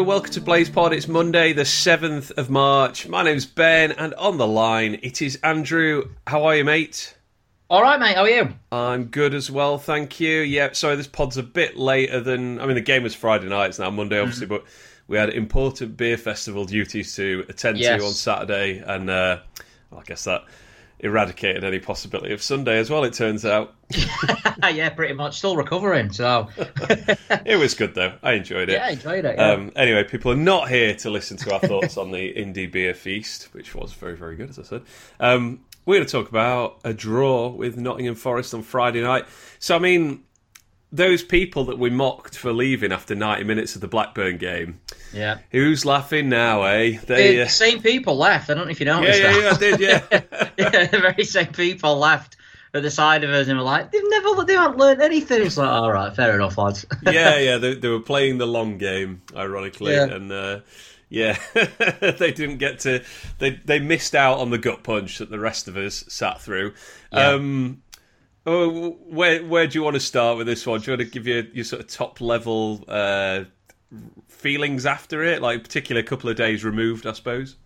Hello, welcome to Blaze Pod. It's Monday, the 7th of March. My name's Ben, and on the line it is Andrew. How are you, mate? All right, mate. How are you? I'm good as well, thank you. Yeah, sorry, this pod's a bit later than. I mean, the game was Friday night, it's now Monday, obviously, but we had important beer festival duties to attend yes. to on Saturday, and uh, well, I guess that eradicated any possibility of Sunday as well. It turns out. yeah, pretty much. Still recovering. So it was good though. I enjoyed it. Yeah, I enjoyed it. Yeah. Um, anyway, people are not here to listen to our thoughts on the indie beer feast, which was very, very good, as I said. Um, we're going to talk about a draw with Nottingham Forest on Friday night. So, I mean, those people that we mocked for leaving after 90 minutes of the Blackburn game. Yeah. Who's laughing now, eh? They, the uh... same people left. I don't know if you noticed yeah, yeah. Yeah, I did, yeah. yeah, the very same people left at the side of us and were like, they've never, they haven't learned anything. It's like, all right, fair enough, lads. yeah, yeah, they, they, were playing the long game, ironically, yeah. and uh, yeah, they didn't get to, they they missed out on the gut punch that the rest of us sat through. Yeah. Um, Oh, where where do you want to start with this one? Do you want to give your your sort of top level uh, feelings after it, like particular couple of days removed, I suppose?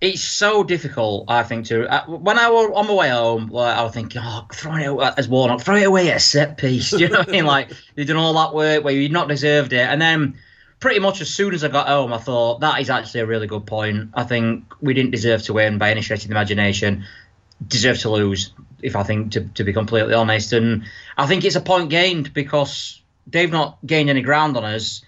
It's so difficult, I think. To uh, when I was on my way home, like, I was thinking, "Oh, throwing it away, as Warnock, throw it away at a set piece." Do you know what I mean? Like you've done all that work where you'd not deserved it, and then pretty much as soon as I got home, I thought that is actually a really good point. I think we didn't deserve to win by any stretch of the imagination. Deserve to lose if I think to, to be completely honest. And I think it's a point gained because they've not gained any ground on us.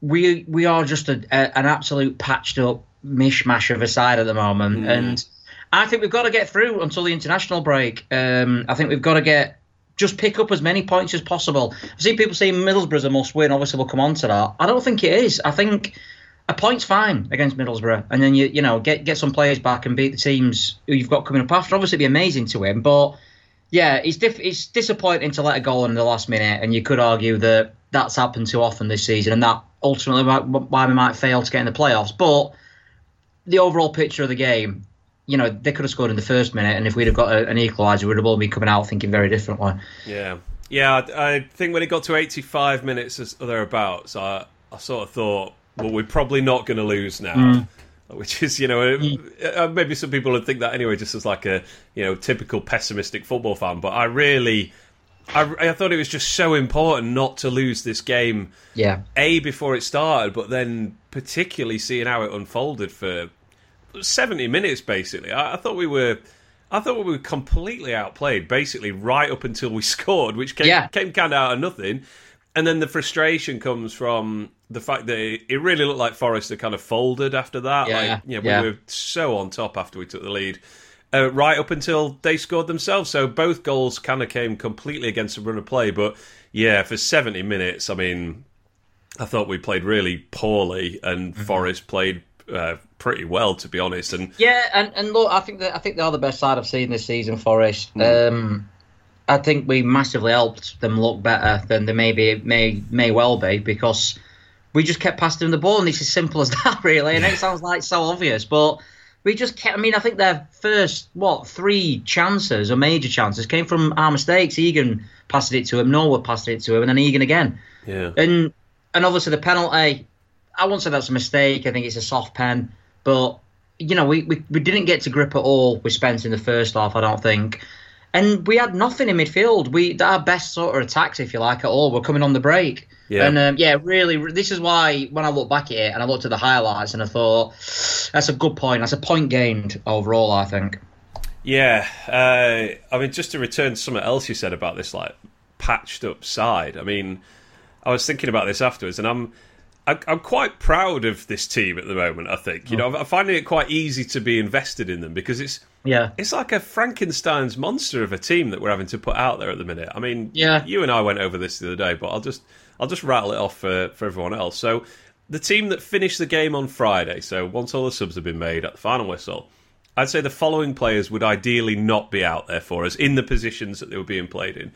We we are just a, a, an absolute patched up mishmash of a side at the moment, mm. and I think we've got to get through until the international break. Um, I think we've got to get just pick up as many points as possible. I've seen people saying Middlesbrough's a must win. Obviously, we'll come on to that. I don't think it is. I think a point's fine against Middlesbrough, and then you you know get get some players back and beat the teams who you've got coming up after. Obviously, it'd be amazing to win, but yeah, it's diff- it's disappointing to let a goal in the last minute, and you could argue that that's happened too often this season, and that ultimately why we might fail to get in the playoffs. But the overall picture of the game, you know, they could have scored in the first minute, and if we'd have got a, an equaliser, we'd have all been coming out thinking very differently. Yeah, yeah, I think when it got to 85 minutes or thereabouts, I I sort of thought we're probably not going to lose now. Mm. Which is, you know, uh, maybe some people would think that anyway, just as like a, you know, typical pessimistic football fan. But I really, I, I, thought it was just so important not to lose this game. Yeah. A before it started, but then particularly seeing how it unfolded for seventy minutes. Basically, I, I, thought we were, I thought we were completely outplayed. Basically, right up until we scored, which came yeah. came kind of out of nothing and then the frustration comes from the fact that it really looked like Forest had kind of folded after that. Yeah, like, yeah, we were so on top after we took the lead. Uh, right up until they scored themselves. So both goals kind of came completely against the run of play. But yeah, for 70 minutes, I mean, I thought we played really poorly, and mm-hmm. Forest played uh, pretty well, to be honest. And yeah, and, and look, I think that I think they are the best side I've seen this season. Forest. Mm. Um, I think we massively helped them look better than they maybe may may well be because we just kept passing the ball, and it's as simple as that, really. And it sounds like so obvious, but we just kept. I mean, I think their first what three chances or major chances came from our mistakes. Egan passed it to him, Norwood passed it to him, and then Egan again. Yeah. And and obviously the penalty. I won't say that's a mistake. I think it's a soft pen, but you know we, we, we didn't get to grip at all with Spence in the first half. I don't think and we had nothing in midfield. We our best sort of attacks, if you like, at all, were coming on the break. Yeah. And um, yeah, really, this is why when I look back at it and I looked at the highlights and I thought that's a good point. That's a point gained overall, I think. Yeah, uh, I mean, just to return to something else you said about this like patched up side. I mean, I was thinking about this afterwards, and I'm I'm quite proud of this team at the moment. I think you know I'm finding it quite easy to be invested in them because it's yeah it's like a Frankenstein's monster of a team that we're having to put out there at the minute. I mean, yeah, you and I went over this the other day, but I'll just I'll just rattle it off for for everyone else. So the team that finished the game on Friday, so once all the subs have been made at the final whistle, I'd say the following players would ideally not be out there for us in the positions that they were being played in.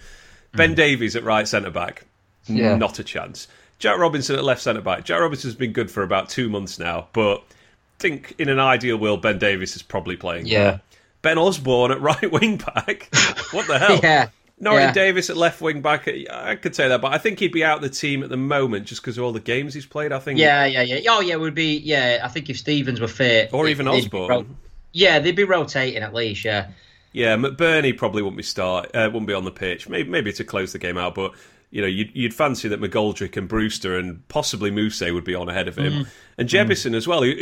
Ben mm. Davies at right centre back, yeah. not a chance. Jack Robinson at left centre back. Jack Robinson's been good for about two months now, but I think in an ideal world, Ben Davies is probably playing. Yeah. Ben Osborne at right wing back. what the hell? yeah. Norton Yeah. Davis at left wing back, I could say that, but I think he'd be out of the team at the moment just because of all the games he's played. I think, Yeah, yeah, yeah. Oh, yeah, it would be. Yeah, I think if Stevens were fit, or even Osborne. ro- yeah, they'd be rotating at least. Yeah, Yeah, McBurnie probably wouldn't be start, uh, wouldn't be on the pitch. Maybe, maybe to close the game out, but you know, you'd, you'd fancy that McGoldrick and Brewster and possibly Mousset would be on ahead of him, Mm. and Jebbison as well. Who,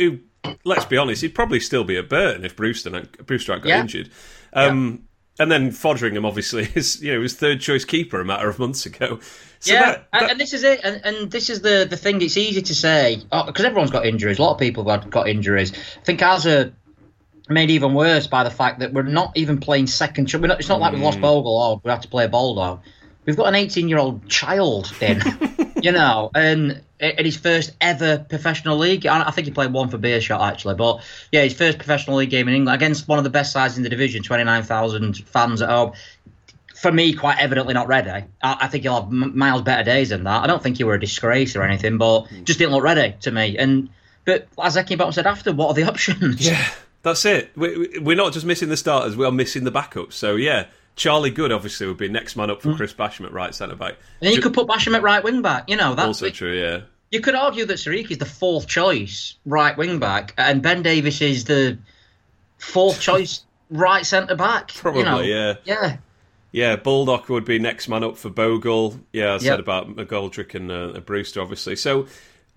who, let's be honest, he'd probably still be at Burton if Brewster Brewster hadn't got Yeah. injured. Um, And then Foderingham, obviously, is you know his third choice keeper a matter of months ago. So yeah, that- and, that- and this is it, and, and this is the the thing. It's easy to say because everyone's got injuries. A lot of people have got injuries. I think ours are made even worse by the fact that we're not even playing second. We're not, it's not like we've Mm. lost Bogle or we have to play a Boldo. We've got an 18 year old child in, you know, and in his first ever professional league. I think he played one for Beerschot actually, but yeah, his first professional league game in England against one of the best sides in the division, 29,000 fans at home for me, quite evidently not ready. I, I think he'll have m- miles better days than that. I don't think he were a disgrace or anything, but just didn't look ready to me. And but as Heckingbottom said after, what are the options? Yeah, that's it. We, we- we're not just missing the starters; we are missing the backups. So yeah, Charlie Goode obviously would be next man up Hmm. for Chris Basham at right centre back. And you could put Basham at right wing back. You know, that's Also true, yeah. You could argue that Seriki is the fourth choice right wing back, and Ben Davies is the fourth choice right centre back. Probably, you know. yeah. Yeah. Yeah, Baldock would be next man up for Bogle. Yeah, I said Yep. about McGoldrick and uh, Brewster, obviously. So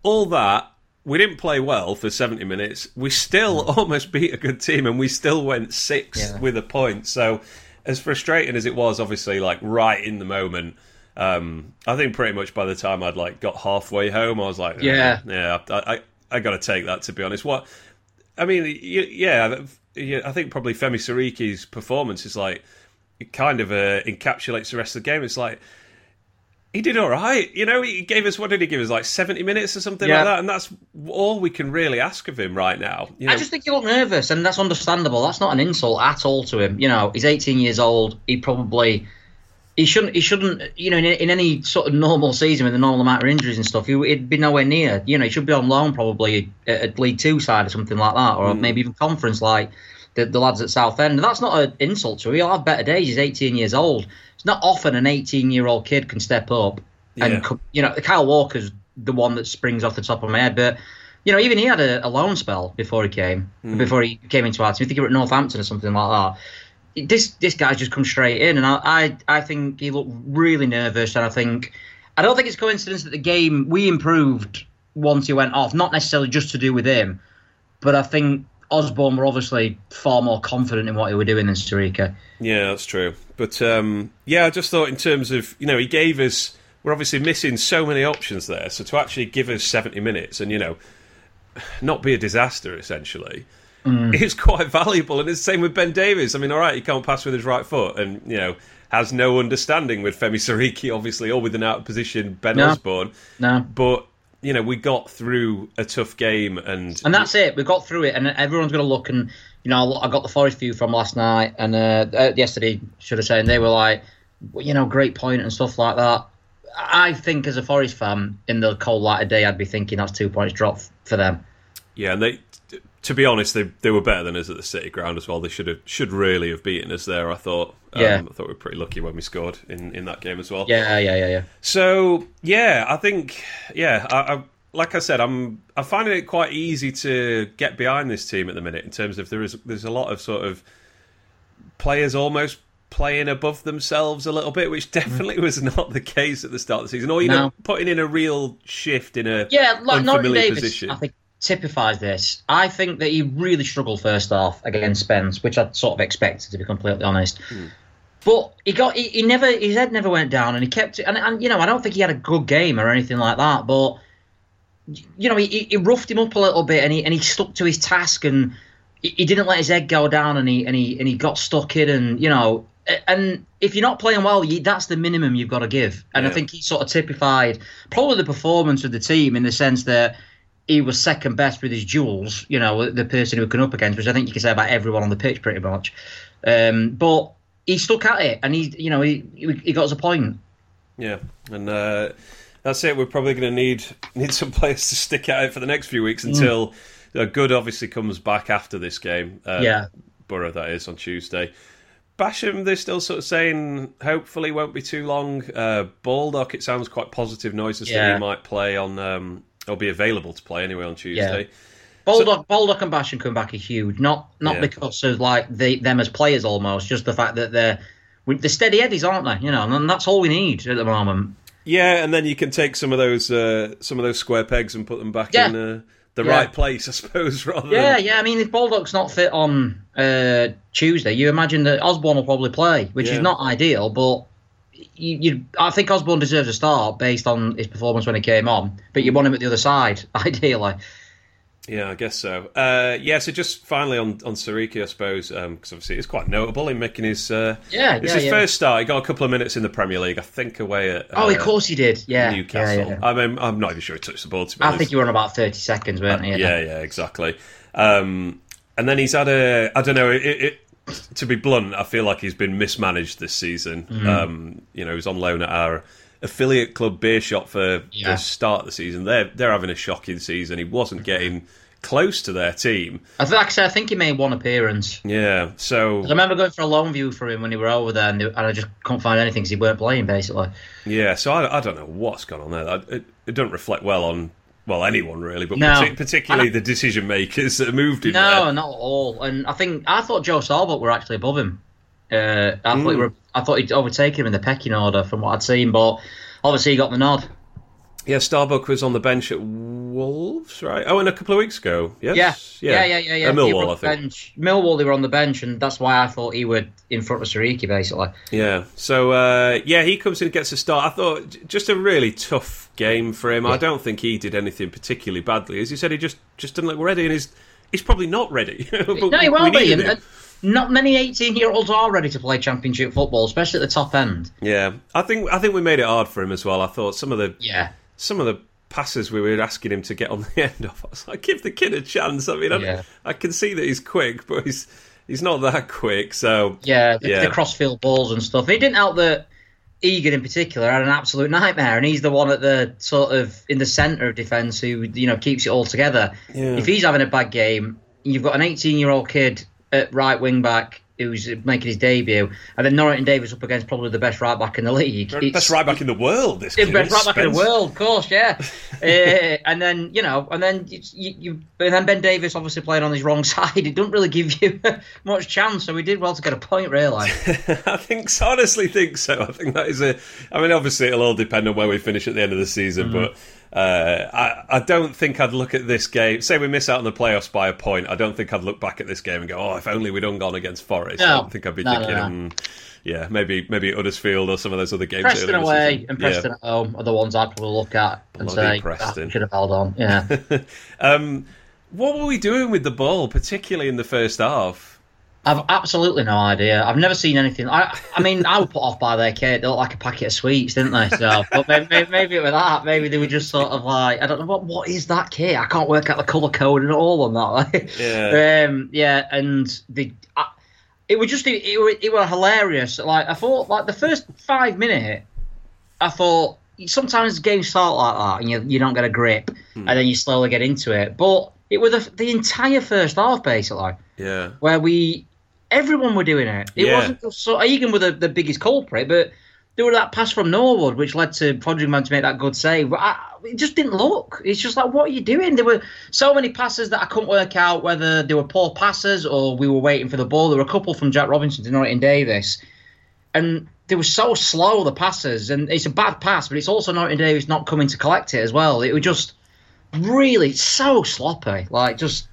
all that, we didn't play well for 70 minutes. We still almost beat a good team, and we still went sixth Yeah. with a point. So as frustrating as it was, obviously, like right in the moment. Um, I think pretty much by the time I'd like got halfway home, I was like, Yeah. yeah, I, I, I got to take that to be honest. What I mean, yeah, I think probably Femi Seriki's performance is like it kind of uh, encapsulates the rest of the game. It's like he did all right, you know. He gave us what did he give us like seventy minutes or something Yeah. like that, and that's all we can really ask of him right now. You know, I just think he looked nervous, and that's understandable. That's not an insult at all to him. You know, he's 18 years old. He probably he shouldn't. He shouldn't. You know, in, in any sort of normal season with a normal amount of injuries and stuff, he, he'd be nowhere near. You know, he should be on loan probably at, at League Two side or something like that, or hmm. maybe even conference like the, the lads at Southend. That's not an insult to him. He'll have better days. He's 18 years old. It's not often an 18 year old kid can step up and Yeah. you know Kyle Walker's the one that springs off the top of my head, but you know even he had a, a loan spell before he came hmm. before he came into our team. I think he were at Northampton or something like that. This this guy's just come straight in, and I I, I think he looked really nervous, and I think I don't think it's coincidence that the game we improved once he went off, not necessarily just to do with him, but I think Osborne were obviously far more confident in what he were doing than Seriki. Yeah, that's true. But um, yeah, I just thought in terms of you know he gave us we're obviously missing so many options there. So to actually give us seventy minutes and you know not be a disaster essentially. It's quite valuable, and it's the same with Ben Davies. I mean, all right, he can't pass with his right foot, and you know has no understanding with Femi Seriki, obviously, or with an out of position Ben No. Osborne. No. But you know, we got through a tough game, and And that's it. We got through it, and everyone's going to look. And you know, I got the Forest view from last night and uh, uh, yesterday, should I say? And they were like, you know, great point and stuff like that. I think as a Forest fan, in the cold light of day, I'd be thinking that's two points drop for them. Yeah, and they, to be honest, they they were better than us at the City Ground as well. They should have should really have beaten us there. I thought. Um, Yeah. I thought we were pretty lucky when we scored in, in that game as well. Yeah, yeah, yeah, yeah. So yeah, I think yeah, I, I like I said, I'm I'm finding it quite easy to get behind this team at the minute in terms of there is there's a lot of sort of players almost playing above themselves a little bit, which definitely was not the case at the start of the season, or you know, putting in a real shift in a Yeah, like Norrington-Davies, position. I think typifies this. I think that he really struggled first off against Spence, which I sort of expected to be completely honest. Hmm. But he got he, he never his head never went down, and he kept and, and you know I don't think he had a good game or anything like that, but you know he, he- he roughed him up a little bit, and he and he stuck to his task, and he, he didn't let his head go down, and he and he and he got stuck in, and you know. And if you're not playing well, you, that's the minimum you've got to give. And I think he sort of typified probably the performance of the team in the sense that he was second best with his duels, you know, the person who come up against, which I think you can say about everyone on the pitch pretty much. Um, but he stuck at it, and he, you know, he he got us a point. Yeah, and uh, that's it. We're probably going to need need some players to stick at it for the next few weeks until uh, Goode obviously comes back after this game. Uh, Yeah. Borough that is on Tuesday. Basham, they're still sort of saying hopefully won't be too long. Uh, Baldock, it sounds quite positive noises that Yeah. he might play on, um, or be available to play anyway on Tuesday. Baldock, Baldock and Basham come back is huge. Not not Yeah. because of like they, them as players almost, just the fact that they're the steady eddies, aren't they? You know, and that's all we need at the moment. Yeah, and then you can take some of those uh, some of those square pegs and put them back Yeah. in uh, the Yeah. right place, I suppose. Rather Yeah, than, yeah. I mean, if Baldock's not fit on uh, Tuesday, you imagine that Osborne will probably play, which Yeah. is not ideal. But you, you, I think Osborne deserves a start based on his performance when he came on. But you want him at the other side, ideally. yeah, I guess so. Uh, yeah, so just finally on on Seriki, I suppose, because obviously it's quite notable in making his. Uh, Yeah, it's yeah, his yeah. first start. He got a couple of minutes in the Premier League, I think, away at. oh, of uh, course he did. Yeah, Newcastle. Yeah, yeah. I mean, I'm not even sure he touched the ball. To be I honest. think you were on about thirty seconds, weren't you? Yeah, yeah, exactly. Um, and then he's had a, I don't know, it, it, to be blunt, I feel like he's been mismanaged this season. Mm. Um, you know, he was on loan at our affiliate club Beerschot for Yeah. the start of the season. They're they're having a shocking season. He wasn't getting close to their team. I think, like I think he made one appearance. Yeah, so I remember going for a loan view for him when he were over there, and, and I just couldn't find anything because he weren't playing basically. yeah, so I, I don't know what's gone on there. It, it doesn't reflect well on well anyone really, but No. partic- particularly the decision makers that moved him No, there. not at all. And I think I thought Joe Starbuck were actually above him. Uh, I Hmm. thought he were, I thought he'd overtaken him in the pecking order from what I'd seen, but obviously he got the nod. Yeah, Starbuck was on the bench at Wolves, right? Oh, and a couple of weeks ago. Yes? Yeah, yeah, yeah, yeah. yeah. At He Millwall, I think. Bench. Millwall, they were on the bench, and that's why I thought he would in front of Seriki, basically. Yeah. So, uh, yeah, he comes in and gets a start. I thought just a really tough game for him. I don't think he did anything particularly badly. As you said, he just, just didn't look ready, and he's, he's probably not ready. No, he will be. And not many 18 year olds are ready to play Championship football, especially at the top end. Yeah, I think I think we made it hard for him as well. I thought some of the Yeah. Some of the passes we were asking him to get on the end of, I was like, give the kid a chance. I mean, I, Yeah. I can see that he's quick, but he's he's not that quick. So Yeah, the, Yeah. the crossfield balls and stuff. He didn't help that Egan in particular had an absolute nightmare, and he's the one at the sort of in the centre of defence who you know keeps it all together. Yeah. If he's having a bad game, you've got an 18 year old kid at right wing back who's making his debut, and then Norrington-Davies up against probably the best right back in the league. best right back in the world. This kid best right back in the world, of course, yeah. uh, and then you know, and then you, you, and then Ben Davies obviously playing on his wrong side. It doesn't really give you much chance. So we did well to get a point, really. I think, honestly, think so. I think that is a. I mean, obviously, it'll all depend on where we finish at the end of the season, Mm-hmm. but. Uh, I, I don't think I'd look at this game. Say we miss out on the playoffs by a point. I don't think I'd look back at this game and go, "Oh, if only we'd done gone against Forest." I don't think I'd be No, no, thinking, no. "Hmm, "Yeah, maybe maybe Uddersfield or some of those other games." Preston away season." and Yeah. Preston at home are the ones I'd probably look at and Bloody say, Preston. "Ah, should have held on. Yeah. Um, what were we doing with the ball, particularly in the first half? I've absolutely no idea. I've never seen anything. I, I mean, I was put off by their kit. They looked like a packet of sweets, didn't they? So, but maybe, maybe, it was that. Maybe they were just sort of like, I don't know what what is that kit. I can't work out the color code and all on that. Like, Yeah. um, yeah, and the. I, it was just it, it, was- it was hilarious. Like I thought, like the first five minute, I thought sometimes games start like that and you you don't get a grip, Hmm. and then you slowly get into it. But it was the, the entire first half basically Yeah, where we everyone were doing it. It Yeah. wasn't just so uh, Egan were the, the biggest culprit, but there were that pass from Norwood which led to Foderingham to make that good save. But I, it just didn't look. It's just like, what are you doing? There were so many passes that I couldn't work out whether they were poor passes or we were waiting for the ball. There were a couple from Jack Robinson to Norrington-Davies, and they were so slow the passes. And it's a bad pass, but it's also Norrington-Davies not coming to collect it as well. It was just really so sloppy. Like just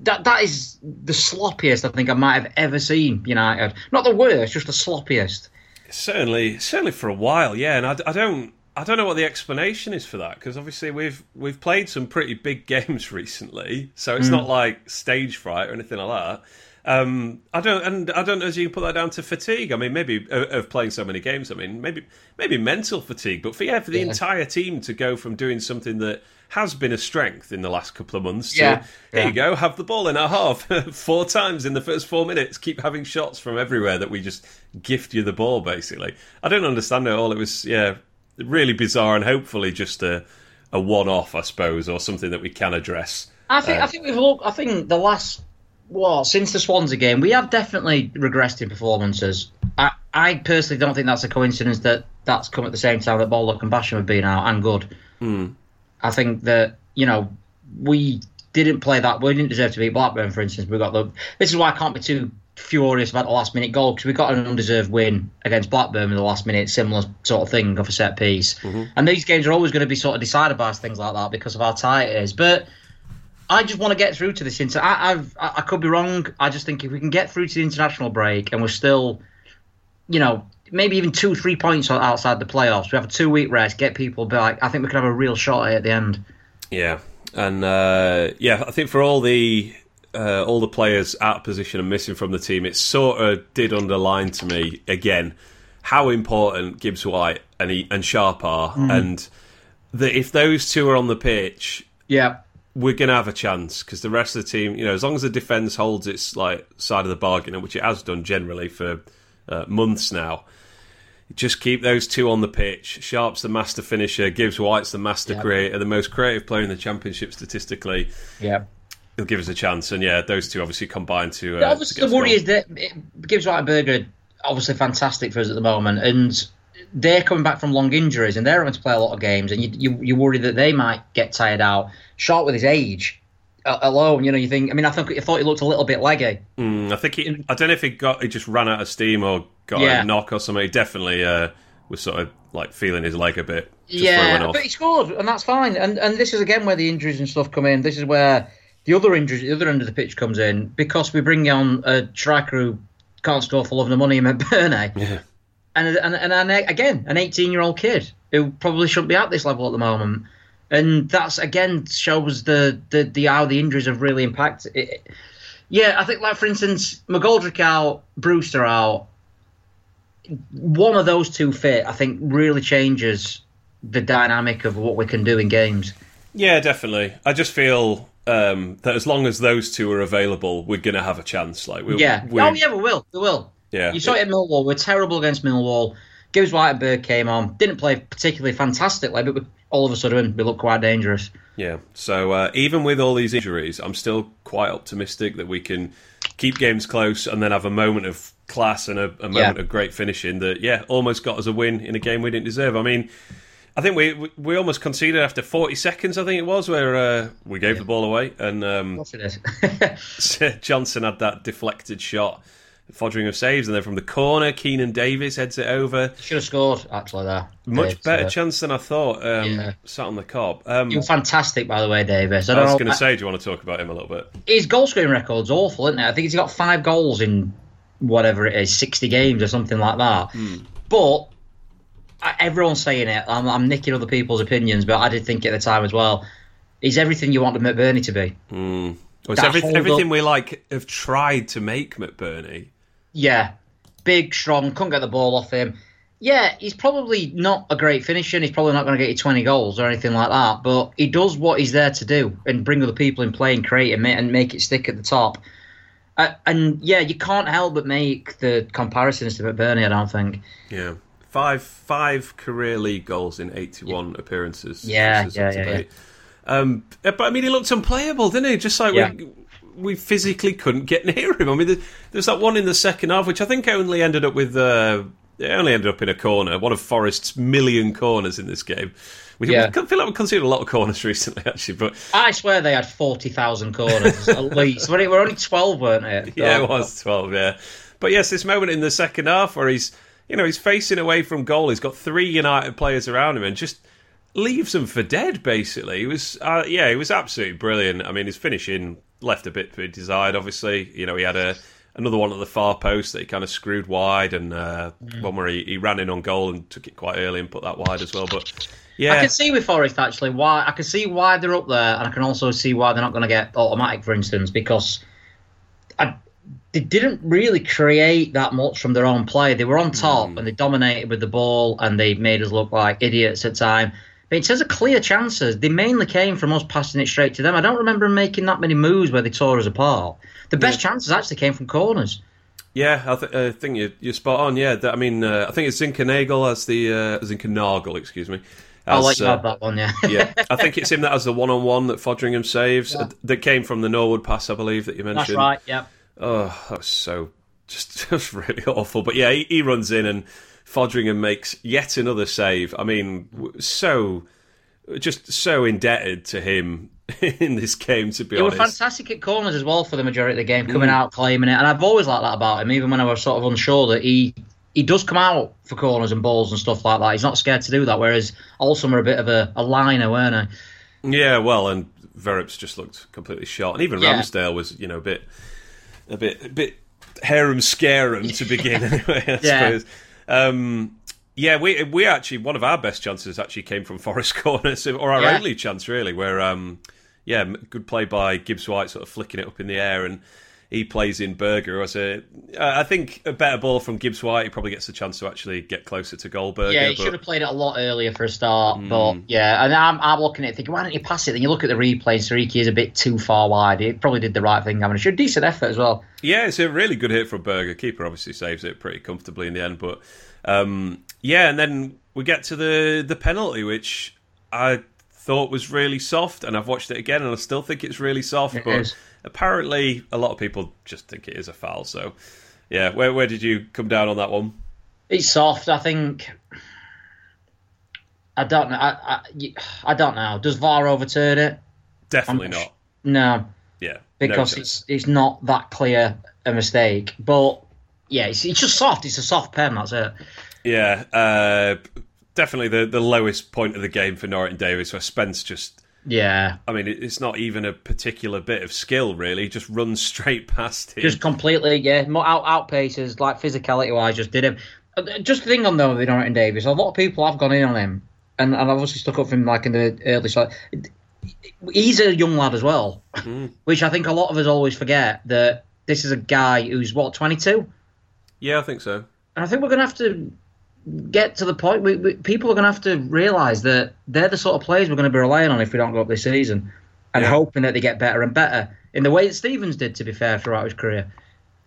that that is the sloppiest I think I might have ever seen United. Not the worst, just the sloppiest. certainly, certainly for a while. Yeah, and I, I don't. I don't know what the explanation is for that because obviously we've we've played some pretty big games recently, so it's not like stage fright or anything like that. Um, I don't, and I don't know if you can put that down to fatigue. I mean, maybe of, of playing so many games. I mean, maybe maybe mental fatigue, but for yeah, for the Yeah. entire team to go from doing something that has been a strength in the last couple of months to Yeah. here Yeah. you go, have the ball in our half four times in the first four minutes, keep having shots from everywhere that we just gift you the ball. Basically, I don't understand it all. It was yeah, really bizarre and hopefully just a a one off, I suppose, or something that we can address. I think Uh, I think we've looked. I think the last well, since the Swansea game, we have definitely regressed in performances. I, I personally don't think that's a coincidence that that's come at the same time that Baldock and Basham have been out and good. Mm. I think that you know we didn't play that. We didn't deserve to beat Blackburn, for instance. We got the. This is why I can't be too furious about the last minute goal because we got an undeserved win against Blackburn in the last minute, similar sort of thing of a set piece. Mm-hmm. And these games are always going to be sort of decided by things like that because of how tight it is. But I just want to get through to this. Inter- I, I've, I could be wrong. I just think if we can get through to the international break and we're still, you know, maybe even two, three points outside the playoffs, we have a two week rest, get people back. I think we can have a real shot at the end. Yeah, and uh, yeah, I think for all the uh, all the players out of position and missing from the team, it sort of did underline to me again how important Gibbs White and he, and Sharp are, Mm-hmm. and that if those two are on the pitch, Yeah. we're going to have a chance because the rest of the team, you know, as long as the defence holds its like side of the bargain, which it has done generally for uh, months now. Just keep those two on the pitch. Sharp's the master finisher. Gibbs White's the master Yeah. creator, the most creative player in the championship statistically. Yeah. He'll give us a chance, and yeah, those two obviously combine to. Uh, Yeah, obviously, to the worry is that it gives Whiteberger obviously fantastic for us at the moment, and they're coming back from long injuries and they're having to play a lot of games, and you you, you worry that they might get tired out. Sharp with his age alone, you know, you think. I mean, I think I thought he looked a little bit leggy. Mm, I think he. I don't know if he got. He just ran out of steam or got Yeah. a knock or something. He definitely uh, was sort of like feeling his leg a bit. Just before he went yeah, but he scored, and that's fine. And and this is again where the injuries and stuff come in. This is where the other injuries, the other end of the pitch comes in because we bring on a striker who can't score for love of the money in McBurnie. Yeah. and and, and an, again an 18 year old kid who probably shouldn't be at this level at the moment and that's again shows the the, the how the injuries have really impacted it. yeah i think like for instance mcgoldrick out brewster out one of those two fit i think really changes the dynamic of what we can do in games Yeah, definitely. I just feel um, that as long as those two are available, we're going to have a chance. Like, we, yeah we, oh yeah we will we will yeah. You saw it at Millwall. We're terrible against Millwall. Gibbs White and Whiteberg came on. Didn't play particularly fantastically, but all of a sudden we look quite dangerous. Yeah. So uh, even with all these injuries, I'm still quite optimistic that we can keep games close and then have a moment of class and a, a moment Yeah. of great finishing that, yeah, almost got us a win in a game we didn't deserve. I mean, I think we we- almost conceded after 40 seconds. I think it was where uh, we gave the ball away and um, What's it is? Johnson had that deflected shot. Foderingham saves, and then from the corner, Keinan Davis heads it over. Should have scored actually there. Much better so- chance than I thought. Um, Yeah. Sat on the cob. Um, You're fantastic, by the way, Davis. I, I was going to say, do you want to talk about him a little bit? his goal scoring record's awful, isn't it? I think he's got five goals in whatever it is, sixty games or something like that. But I- everyone's saying it. I'm, I'm nicking other people's opinions, but I did think at the time as well. He's everything you want McBurnie to be. Well, it's every, everything up- we like have tried to make McBurnie. Yeah, big, strong, couldn't get the ball off him. Yeah, he's probably not a great finisher. and He's probably not going to get you 20 goals or anything like that. But he does what he's there to do and bring other people in play and create and make, and make it stick at the top. Uh, and yeah, you can't help but make the comparisons to McBurnie. I don't think. Yeah. Five five career league goals in 81 appearances. Yeah, yeah, yeah. Um, but I mean, he looked unplayable, didn't he? Just like Yeah. we, we physically couldn't get near him. I mean, there's that one in the second half, which I think only ended up with. Uh, it only ended up in a corner, one of Forest's million corners in this game. We, Yeah. we feel like we've conceded a lot of corners recently, actually. But I swear they had 40,000 corners at least. But it were only 12, weren't it? Yeah, it was twelve. Yeah, but yes, this moment in the second half where he's, you know, he's facing away from goal. He's got three United players around him and just leaves them for dead. Basically, he was, uh, yeah, he was absolutely brilliant. I mean, his finishing left a bit to be desired. Obviously, you know, he had a another one at the far post that he kind of screwed wide, and uh, one where he, he ran in on goal and took it quite early and put that wide as well. But yeah, I can see with Forest actually why I can see why they're up there, and I can also see why they're not going to get automatic, for instance, because I, they didn't really create that much from their own play. They were on top and they dominated with the ball, and they made us look like idiots at time. But in terms of clear chances, they mainly came from us passing it straight to them. I don't remember them making that many moves where they tore us apart. The best chances actually came from corners. Yeah, I, th- I think you're, you're spot on. Yeah, that, I mean, uh, I think it's Zinckernagel as the uh, Zinckernagel, excuse me, I'll As, let you uh, have that one, yeah. yeah, I think it's him that has the one-on-one that Foderingham saves Yeah. uh, that came from the Norwood pass, I believe that you mentioned. That's right, yeah. Oh, that was so just, just really awful. But yeah, he, he runs in and Foderingham makes yet another save. I mean, so just so indebted to him in this game. To be He was honest, fantastic at corners as well for the majority of the game, coming mm. out claiming it. And I've always liked that about him, even when I was sort of unsure that he he does come out for corners and balls and stuff like that. He's not scared to do that. Whereas Olsen were a bit of a, a liner, weren't they? yeah. Well, and Verrips just looked completely shot, and even Yeah. Ramsdale was, you know, a bit, a bit, a bit harum scarum to begin. Anyway, I Yeah. suppose. Um, yeah, we we actually one of our best chances actually came from Forest corners, or our Yeah. only chance really, where um, yeah, good play by Gibbs White, sort of flicking it up in the air, and he plays in Berge as a. I think a better ball from Gibbs White, he probably gets a chance to actually get closer to Goldberg. Yeah, he but- should have played it a lot earlier for a start. But yeah, and I'm, I'm looking at it thinking, why don't you pass it? Then you look at the replay, Seriki is a bit too far wide. He probably did the right thing having I mean, it's a. Decent effort as well. Yeah, it's a really good hit from Berge. Keeper obviously saves it pretty comfortably in the end, but um, yeah, and then we get to the the penalty, which I thought was really soft, and I've watched it again, and I still think it's really soft. It but is. Apparently, a lot of people just think it is a foul. So, yeah, where where did you come down on that one? It's soft. I think. I don't know. I, I, I don't know. Does VAR overturn it? Definitely not. No, Yeah, because no it's it's not that clear a mistake. But yeah, it's, it's just soft. It's a soft pen. That's it. yeah, uh, definitely the the lowest point of the game for Norrington-Davies, where Spence just. Yeah, I mean, it's not even a particular bit of skill, really. Just runs straight past him. just completely. Yeah, out outpaces like physicality wise. Just did him. Uh, Just the thing on though with Norrington-Davies, a lot of people have gone in on him, and, and obviously stuck up for him like in the early side. He's a young lad as well, which I think a lot of us always forget that this is a guy who's what twenty two. Yeah, I think so. And I think we're going to have to get to the point. We, we, people are going to have to realise that they're the sort of players we're going to be relying on if we don't go up this season, and Yeah. hoping that they get better and better in the way that Stevens did. To be fair, throughout his career,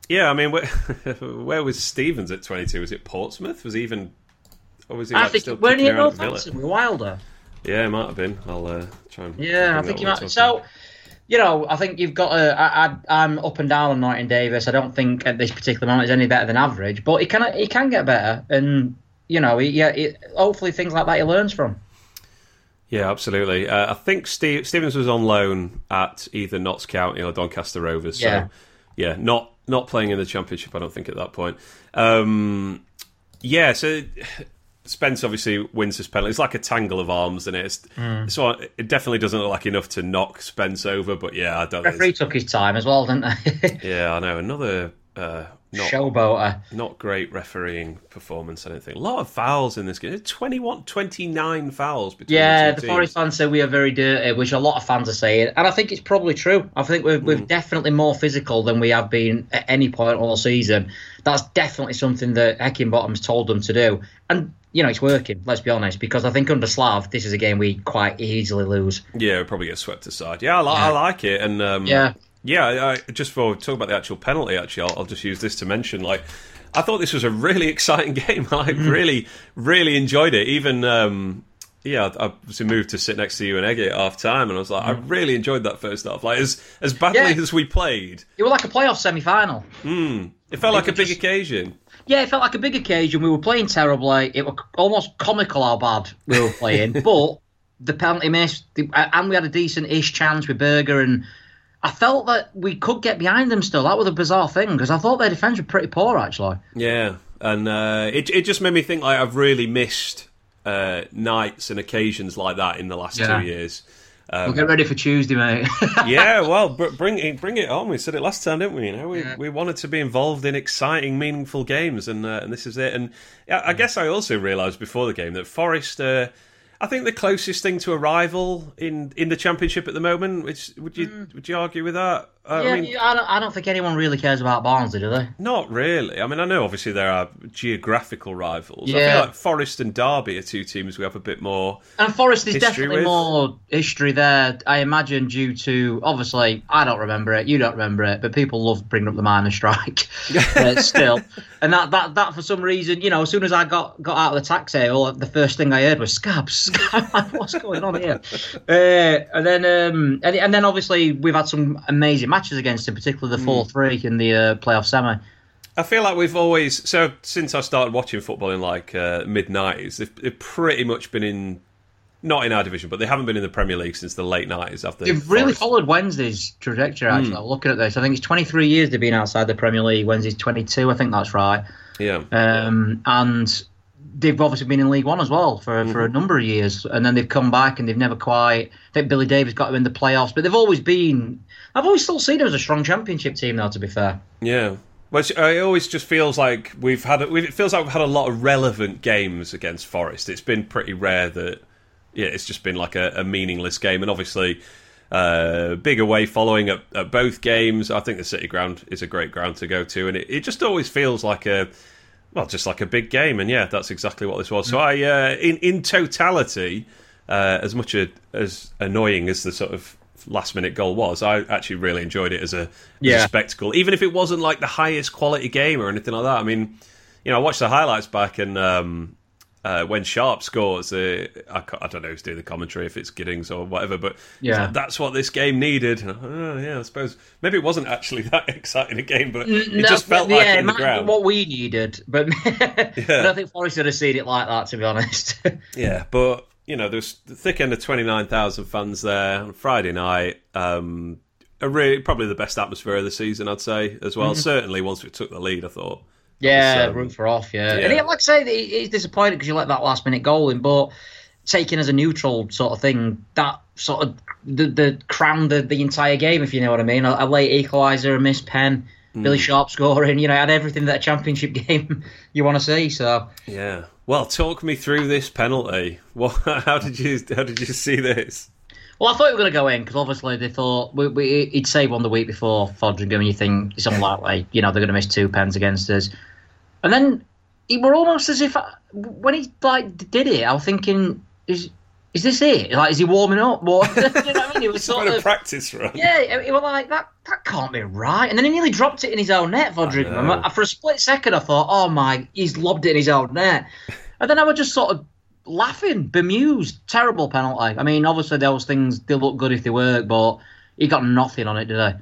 Yeah, I mean, where, where was Stevens at 22? Was it Portsmouth? Was he even. Or was he I like, think still weren't he at around at Villa? Northampton with Wilder? Yeah, it might have been. I'll uh, try and. Yeah, I think he might. So, you know, I think you've got to. I, I, I'm up and down on Norrington-Davies. I don't think at this particular moment he's any better than average, but he can he can get better, and you know, he, yeah, he, hopefully things like that he learns from. Yeah, absolutely. Uh, I think Steve, Stevens was on loan at either Notts County or Doncaster Rovers. So, Yeah. yeah, not not playing in the Championship, I don't think, at that point. Um, yeah, so Spence obviously wins this penalty. It's like a tangle of arms, and it? it's Hmm. so it definitely doesn't look like enough to knock Spence over. But yeah, I don't. Referee took his time as well, didn't they? Yeah, I know another uh, not Showboater. not great refereeing performance. I don't think a lot of fouls in this game. 21, 29 fouls between Yeah, the the Forest fans say we are very dirty, which a lot of fans are saying, and I think it's probably true. I think we're, Mm. we're definitely more physical than we have been at any point all season. That's definitely something that Heckingbottom's told them to do, and you know it's working. Let's be honest, because I think under Slav, this is a game we quite easily lose. Yeah, it'll probably get swept aside. Yeah, I, li- I like it, and um, Yeah. Yeah. I, just for talk about the actual penalty, actually, I'll, I'll just use this to mention like. I thought this was a really exciting game. I Mm. really, really enjoyed it. Even, um, yeah, I I obviously moved to sit next to you and Eggy at half time, and I was like, I really enjoyed that first half. Like as as badly Mm. Yeah. as we played, It was like a playoff semi-final. it felt like a big just- occasion. Yeah, it felt like a big occasion. We were playing terribly. It was almost comical how bad we were playing, but the penalty miss, and we had a decent-ish chance with Berge, and I felt that we could get behind them still. That was a bizarre thing because I thought their defence were pretty poor actually. Yeah, and uh, it it just made me think like I've really missed uh, nights and occasions like that in the last Yeah. two years. we'll get ready for Tuesday, mate. yeah, well, br- bring it, bring it on. We said it last time, didn't we? You know, we, Yeah. we wanted to be involved in exciting, meaningful games, and uh, and this is it. And yeah, I guess I also realised before the game that Forest, uh, I think the closest thing to a rival in, in the championship at the moment. Which would you hmm. would you argue with that? Uh, yeah, I mean, I, don't, I don't think anyone really cares about Barnsley, do they? not really. I mean, I know obviously there are geographical rivals. I Yeah. feel like Forest and Derby are two teams we have a bit more. And Forest is definitely with? more history there, I imagine, due to obviously I don't remember it, you don't remember it, but people love bringing up the miners' strike uh, still, and that, that that for some reason, you know, as soon as I got got out of the taxi, all the first thing I heard was scabs, what's going on here? Uh, and then, um, and, and, then obviously we've had some amazing matches against him, particularly the four three in the uh, playoff semi. I feel like we've always so since I started watching football in like uh, mid nineties, they've, they've, pretty much been in not in our division, but they haven't been in the Premier League since the late nineties. After they've really followed Wednesday's trajectory. Actually, mm. looking at this, I think it's twenty three years they've been outside the Premier League. Wednesday's twenty two. I think that's right. Yeah. Um, and they've obviously been in League One as well for, mm-hmm. for a mm-hmm. number of years, and then they've come back and they've never quite. I think Billy Davies got them in the playoffs, but they've always been. I've always still seen them as a strong Championship team, though. To be fair. Yeah. Which uh, it always just feels like we've had. A, it feels like we've had a lot of relevant games against Forest. It's been pretty rare that. Yeah, it's just been like a, a meaningless game, and obviously. Uh, big away following at, at, both games. I think the City Ground is a great ground to go to, and it, it just always feels like a well, just like a big game, and yeah, that's exactly what this was. So I, uh, in in totality, uh, as much a, as annoying as the sort of last minute goal was, I actually really enjoyed it as a, yeah. as a spectacle, even if it wasn't like the highest quality game or anything like that. I mean, you know, I watched the highlights back, and um, uh, when Sharp scores, uh, I, I, don't know who's doing the commentary, if it's Giddings or whatever, but yeah, that's what this game needed. oh, yeah, I suppose maybe it wasn't actually that exciting a game, but it no, just felt yeah, like in the ground. what we needed. But yeah. I don't think Forest would have seen it like that, to be honest. yeah, but you know, there's the thick end of twenty nine thousand fans there on Friday night. Um, a really, probably the best atmosphere of the season, I'd say, as well. Mm-hmm. Certainly, once we took the lead, I thought. Yeah, um, root for off. Yeah, yeah. and he, like I say, he's disappointed because you let that last minute goal in, but taken as a neutral sort of thing, that sort of the, the crowned the, the entire game, if you know what I mean. A, a late equaliser, a missed pen, mm. Billy Sharp scoring, you know, had everything that a championship game you want to see. So yeah, well, talk me through this penalty. What? How did you how did you see this? Well, I thought we were going to go in because obviously they thought we, we, he'd save one the week before Foderingham, and you think it's unlikely, you know, they're going to miss two pens against us. And then he were almost as if when he like did it, I was thinking, is is this it? Like, is he warming up? What? you know what I mean? It was sort of practice run. Yeah, he was like that. That can't be right. And then he nearly dropped it in his own net. Foderingham. For a split second, I thought, oh my, he's lobbed it in his own net. And then I was just sort of laughing, bemused. Terrible penalty. I mean, obviously those things they look good if they work, but he got nothing on it, did he?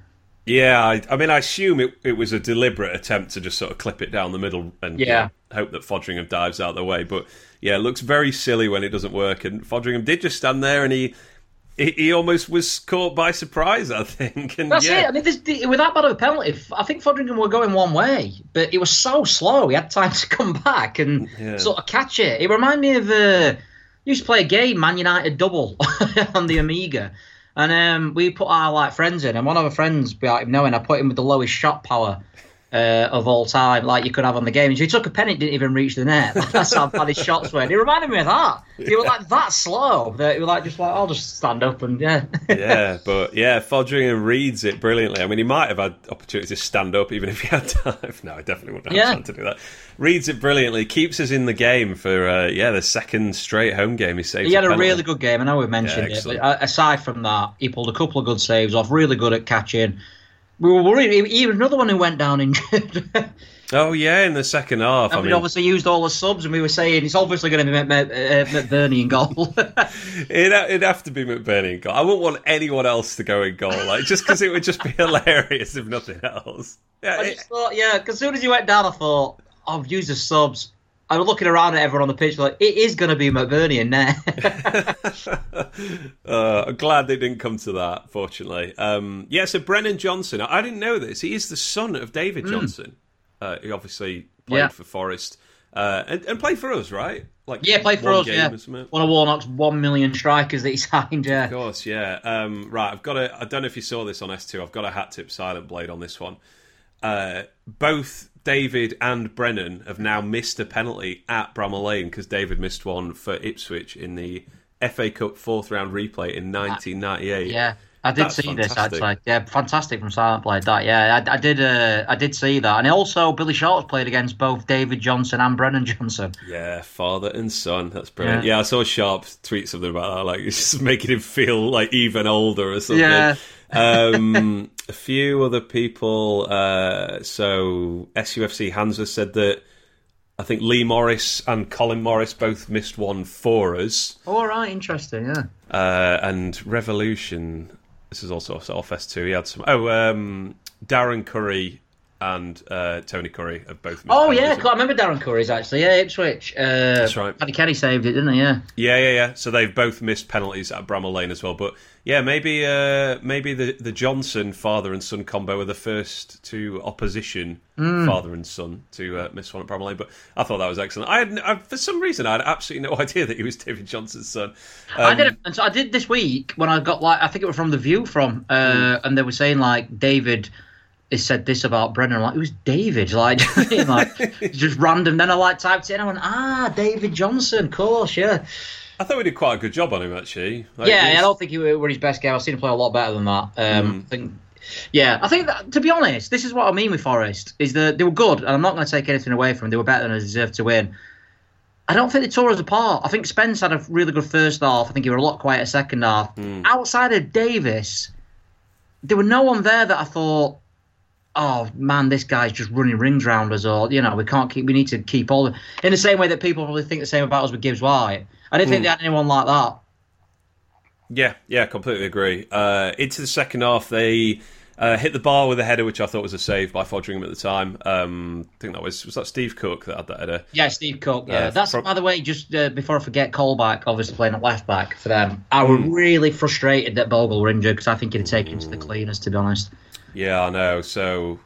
Yeah, I, I, mean, I assume it, it was a deliberate attempt to just sort of clip it down the middle and yeah. hope that Foderingham dives out of the way. But yeah, it looks very silly when it doesn't work. And Foderingham did just stand there and he he, he almost was caught by surprise, I think. And That's yeah. it. I mean, this, with that bad of a penalty, I think Foderingham were going one way, but it was so slow. He had time to come back and yeah. sort of catch it. It reminded me of. Uh, used to play a game, Man United double, on the Amiga. And um, we put our like friends in, and one of our friends, without him knowing, I put him with the lowest shot power uh, of all time, like you could have on the game. He took a pen, it didn't even reach the net. That's how bad his shots were. And he reminded me of that. He was like that slow that he was like just like I'll just stand up and yeah. yeah, but yeah, Foderingham reads it brilliantly. I mean, he might have had opportunity to stand up even if he had time. No, I definitely wouldn't have yeah. time to do that. Reads it brilliantly, keeps us in the game for uh, yeah the second straight home game. He saved. He had a, a really good game. I know we've mentioned yeah, it, but aside from that, he pulled a couple of good saves off. Really good at catching we were worried. Even another one who went down injured. oh yeah, in the second half. And I we mean... obviously used all the subs, and we were saying it's obviously going to be uh, McBurnie in goal. it'd, it'd have to be McBurnie in goal. I wouldn't want anyone else to go in goal, like just because it would just be hilarious if nothing else. Yeah, I it... just thought, yeah, because as soon as he went down, I thought I've used the subs. I was looking around at everyone on the pitch, like it is going to be McBurnie in there. uh, I'm glad they didn't come to that. Fortunately, um, yeah. So Brennan Johnson, I didn't know this. He is the son of David mm. Johnson. Uh, he obviously played yeah. for Forest uh, and, and, played for us, right? Like yeah, played for us. Yeah, one of Warnock's one million strikers that he signed. Yeah, of course. Yeah. Um, right. I've got a. I don't know if you saw this on S2. I've got a hat tip silent blade on this one. Uh, both David and Brennan have now missed a penalty at Bramall Lane because David missed one for Ipswich in the FA Cup fourth round replay in 1998. Yeah. I did That's see fantastic. this actually. Yeah, fantastic from Silent Blade. That yeah, I, I did. Uh, I did see that, and also Billy Sharp's played against both David Johnson and Brennan Johnson. Yeah, father and son. That's brilliant. Yeah, yeah I saw Sharp tweet something about that, like it's just making him feel like even older or something. Yeah, um, a few other people. Uh, so SUFC Hansa said that I think Lee Morris and Colin Morris both missed one for us. All right, interesting. Yeah. Uh, and Revolution. This is also off S2. He had some. Oh, um, Darren Curry and uh, Tony Currie have both. missed Oh yeah. I remember Darren Currie's actually. Yeah, Ipswich. Uh, That's right. Paddy Kenny saved it, didn't he? Yeah. Yeah, yeah, yeah. So they've both missed penalties at Bramall Lane as well. But yeah, maybe uh, maybe the the Johnson father and son combo were the first two opposition father and son to uh, miss one at Bramall Lane. But I thought that was excellent. I had I, for some reason I had absolutely no idea that he was David Johnson's son. I Um, did, and so I did this week when I got like I think it was from the View from, uh, and they were saying like David has said this about Brennan. I'm like, it was David, like, like just random. Then I like typed it in. I went, ah, David Johnson, of course, yeah, I thought we did quite a good job on him actually. Like, yeah. was- I don't think he were his best game. I've seen him play a lot better than that. Um, I think. Yeah, I think that, to be honest, this is what I mean with Forest is that they were good, and I'm not going to take anything away from them. They were better than they deserved to win. I don't think they tore us apart. I think Spence had a really good first half. I think he was a lot quieter second half. Outside of Davis, there were no one there that I thought, oh man, this guy's just running rings round us, or you know, we can't keep. We need to keep all. In the same way that people probably think the same about us with Gibbs White. I didn't think they had anyone like that. Yeah, yeah, completely agree. Uh, into the second half, they uh, hit the bar with a header, which I thought was a save by Foderingham at the time. Um, I think that was was that Steve Cook that had that header. Yeah, Steve Cook. Yeah, Uh, that's by the way. Just uh, before I forget, Colback obviously playing at left back for them. I was Hmm. really frustrated that Bogle were injured because I think he'd have him to the cleaners. To be honest, Yeah, I know. So,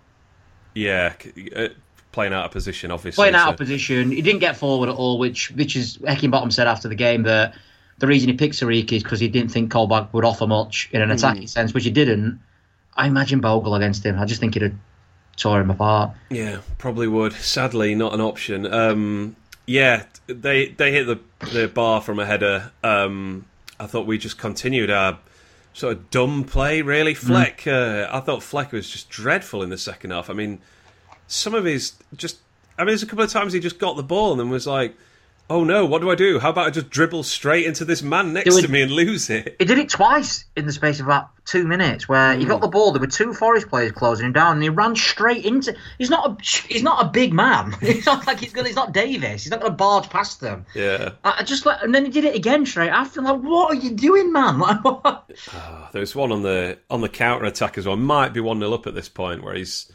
yeah, uh, playing out of position, obviously. playing out so- of position, he didn't get forward at all. Which, which is Heckingbottom said after the game that the reason he picked Seriki is because he didn't think Colback would offer much in an Hmm. attacking sense, which he didn't. I imagine Bogle against him. I just think he'd have tore him apart. Yeah, probably would. Sadly, not an option. Um, yeah, they they hit the the bar from a header. Um, I thought we just continued our sort of dumb play. Really, Fleck. Uh, I thought Fleck was just dreadful in the second half. I mean, some of his just. I mean, there's a couple of times he just got the ball and then was like, "Oh no, what do I do? How about I just dribble straight into this man next to me and lose it?" He did it twice in the space of about two minutes, where he Hmm. got the ball. There were two Forest players closing him down, and he ran straight into. He's not a. He's not a big man. He's not like he's gonna. He's not Davis. He's not gonna barge past them. Yeah. I I just like, and then he did it again straight after. Like, what are you doing, man? Like, what? There's one on the on the counter attack as well. Might be one 0 up at this point where he's.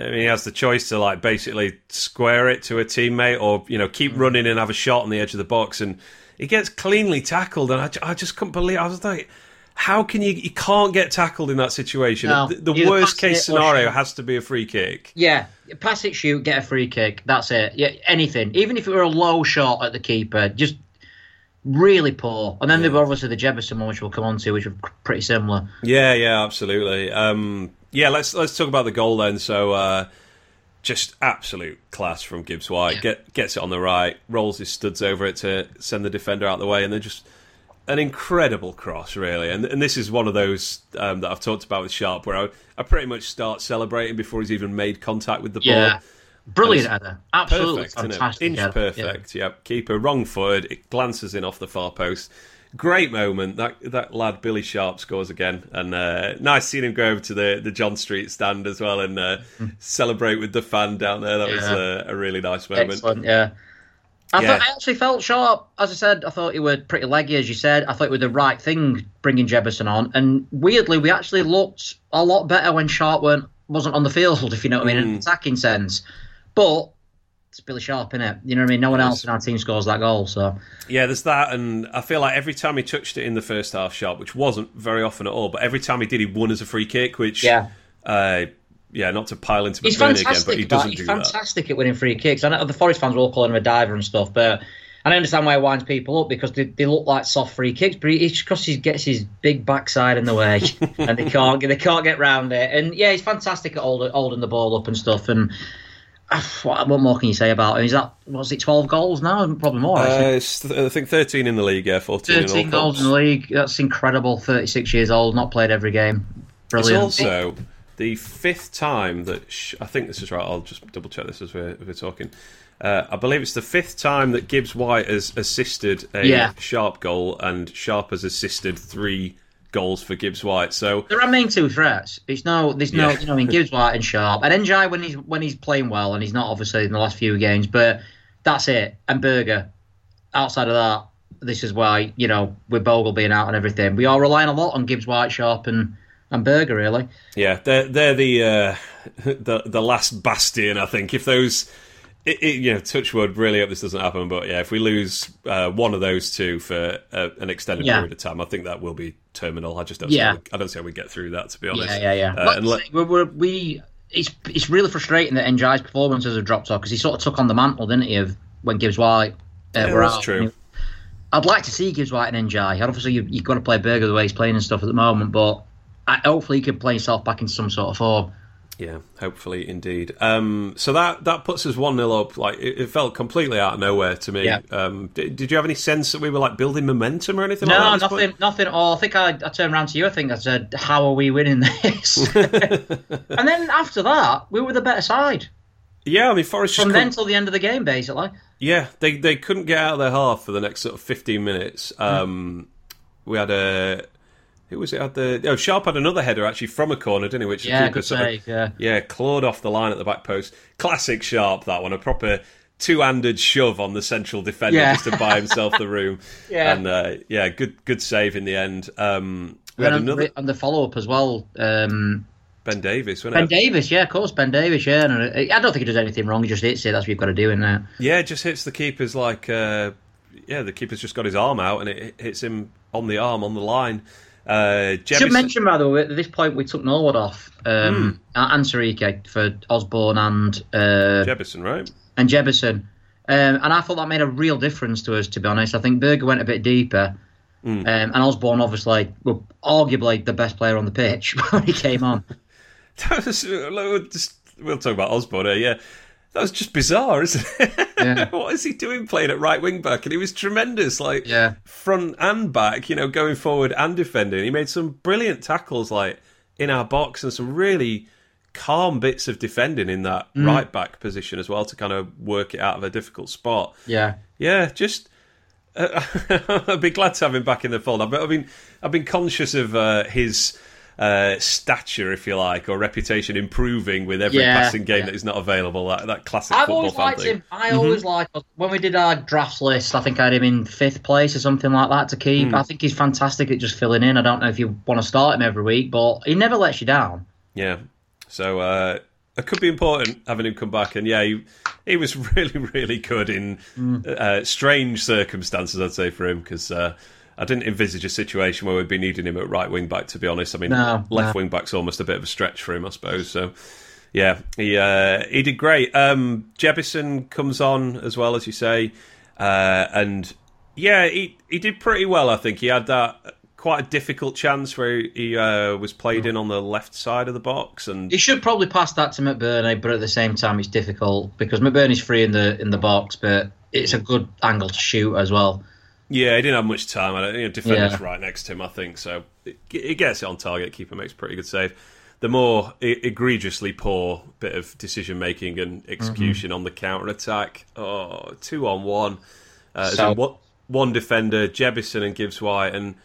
I mean, he has the choice to like basically square it to a teammate, or you know, keep running and have a shot on the edge of the box, and he gets cleanly tackled. And I, I just couldn't believe. I was like, how can you? You can't get tackled in that situation. No, the the worst case scenario has to be a free kick. Yeah, pass it, shoot, get a free kick. That's it. Yeah, anything. Even if it were a low shot at the keeper, just really poor. And then there were obviously the Jebbison one, which we'll come on to, which were pretty similar. Yeah, yeah, absolutely. Um, yeah, let's let's talk about the goal then. So, uh, just absolute class from Gibbs White. Get gets it on the right, rolls his studs over it to send the defender out the way, and then just an incredible cross, really. And and this is one of those um, that I've talked about with Sharp, where I, I pretty much start celebrating before he's even made contact with the ball. Yeah. Brilliant header. Absolutely Perfect, fantastic. Inch perfect. Yep. Keeper wrong footed. It glances in off the far post. Great moment. That that lad Billy Sharp scores again, and uh, nice seeing him go over to the, the John Street stand as well and uh, celebrate with the fan down there. That was Mm. Yeah. uh, a really nice moment. Excellent, yeah. I Yeah. thought I actually felt sharp. As I said, I thought it were pretty leggy, as you said. I thought it were the right thing bringing Jebbison on, and weirdly, we actually looked a lot better when Sharp weren't wasn't on the field, if you know what I mean, in an attacking sense. But it's Billy Sharp, innit? You know what I mean? No one else in our team scores that goal, so Yeah, there's that, and I feel like every time he touched it in the first half, Sharp, which wasn't very often at all, but every time he did, he won as a free kick. Which, yeah. uh, yeah, not to pile into He's McBurnie again, but he doesn't that. do He's that. fantastic at winning free kicks. I know the Forest fans were all calling him a diver and stuff, but I understand why he winds people up because they, they look like soft free kicks, but it's because he gets his big backside in the way and they can't get they can't get round it. And yeah, he's fantastic at holding, holding the ball up and stuff. And what, what more can you say about him? Is that was it twelve goals now? Probably more. Uh, it's I think 13 in the league, yeah, 14 in all 13 goals in the league. That's incredible. 36 years old, not played every game. It's Brilliant. also the fifth time that sh- I think this is right. I'll just double check this as we're, we're talking. Uh, I believe it's the fifth time that Gibbs White has assisted a Yeah. Sharp goal, and Sharp has assisted three goals for Gibbs White. So There are main two threats. It's no, there's no, Yeah. you know, I mean, Gibbs White and Sharp and Ndiaye when he's when he's playing well and he's not obviously in the last few games, but that's it. And Berge. Outside of that, this is why you know with Bogle being out and everything, we are relying a lot on Gibbs White, Sharp, and and Berge really. Yeah, they're they're the uh, the the last bastion. I think if those. It, it, you know, touch wood. Really hope this doesn't happen. But yeah, if we lose uh, one of those two for uh, an extended Yeah. period of time, I think that will be terminal. I just don't. Yeah. See how we, I don't see how we get through that. To be honest. Yeah, yeah, yeah. Uh, and let- we're, we're, we it's it's really frustrating that Ndiaye's performances have dropped off because he sort of took on the mantle, didn't he, of when Gibbs White uh, Yeah, were that's out. true. I'd like to see Gibbs White and Njai. Obviously, you, you've got to play Berge the way he's playing and stuff at the moment, but I, hopefully he can play himself back into some sort of form. Yeah, hopefully, indeed. Um, so that that puts us one 0 up. Like it, it felt completely out of nowhere to me. Yeah. Um, did, did you have any sense that we were like building momentum or anything? No, like nothing, nothing at all. I think I, I turned around to you. I think I said, "How are we winning this?" and then after that, we were the better side Yeah, I mean Forest just from then till the end of the game, basically. Yeah, they they couldn't get out of their half for the next sort of fifteen minutes. Um, We had a who was it? Had the oh Sharp had another header actually from a corner, didn't he? Which Yeah, keeper sort of- Yeah. yeah, clawed off the line at the back post. Classic Sharp that one, a proper two-handed shove on the central defender Yeah. just to buy himself the room. Yeah. and uh, yeah, good good save in the end. Um, we had And, another and the follow up as well. Um, Ben Davies, Ben it? Davies, yeah, of course, Ben Davies, yeah. And uh, I don't think he does anything wrong. He just hits it. That's what you've got to do in there. Yeah, just hits the keeper's like, uh, yeah, the keeper's just got his arm out and it hits him on the arm on the line. Uh, Should mention, by the way, at this point we took Norwood off um, Hmm. and Seriki for Osborne and uh, Jebbison, right? and Jebbison. Um, and I thought that made a real difference to us, to be honest. I think Berge went a bit deeper. Hmm. Um, and Osborne, obviously, were arguably the best player on the pitch when he came on. That was, we'll, just, we'll talk about Osborne yeah. That was just bizarre, isn't it? Yeah. what is he doing playing at right wing back? And he was tremendous, like Yeah. front and back, you know, going forward and defending. He made some brilliant tackles, like in our box, and some really calm bits of defending in that right back position as well to kind of work it out of a difficult spot. Yeah. Yeah, just uh, I'd be glad to have him back in the fold. I've been I've been conscious of uh, his uh, stature, if you like, or reputation improving with every Yeah, passing game yeah. that is not available. That that classic I've football always liked thing. him. I always liked when we did our draft list. I think I had him in fifth place or something like that to keep. Hmm. I think he's fantastic at just filling in. I don't know if you want to start him every week, but he never lets you down. Yeah, so uh, it could be important having him come back, and yeah, he, he was really really good in Mm. uh, strange circumstances, I'd say for him because. Uh, I didn't envisage a situation where we'd be needing him at right wing back. To be honest, I mean, No, left no. wing back's almost a bit of a stretch for him, I suppose. So, yeah, he uh, he did great. Um, Jebbison comes on as well as you say, uh, and yeah, he he did pretty well. I think he had that quite a difficult chance where he uh, was played in on the left side of the box, and He should probably pass that to McBurnie, but at the same time, it's difficult because McBurnie's free in the in the box, but it's a good angle to shoot as well. Yeah, he didn't have much time. I don't you know, defender's Yeah. right next to him, I think. So he gets it on target. Keeper makes a pretty good save. The more e- egregiously poor bit of decision making and execution on the counter attack. Oh, two on one. Uh, So- one, one defender, Jebbison and Gibbs White, and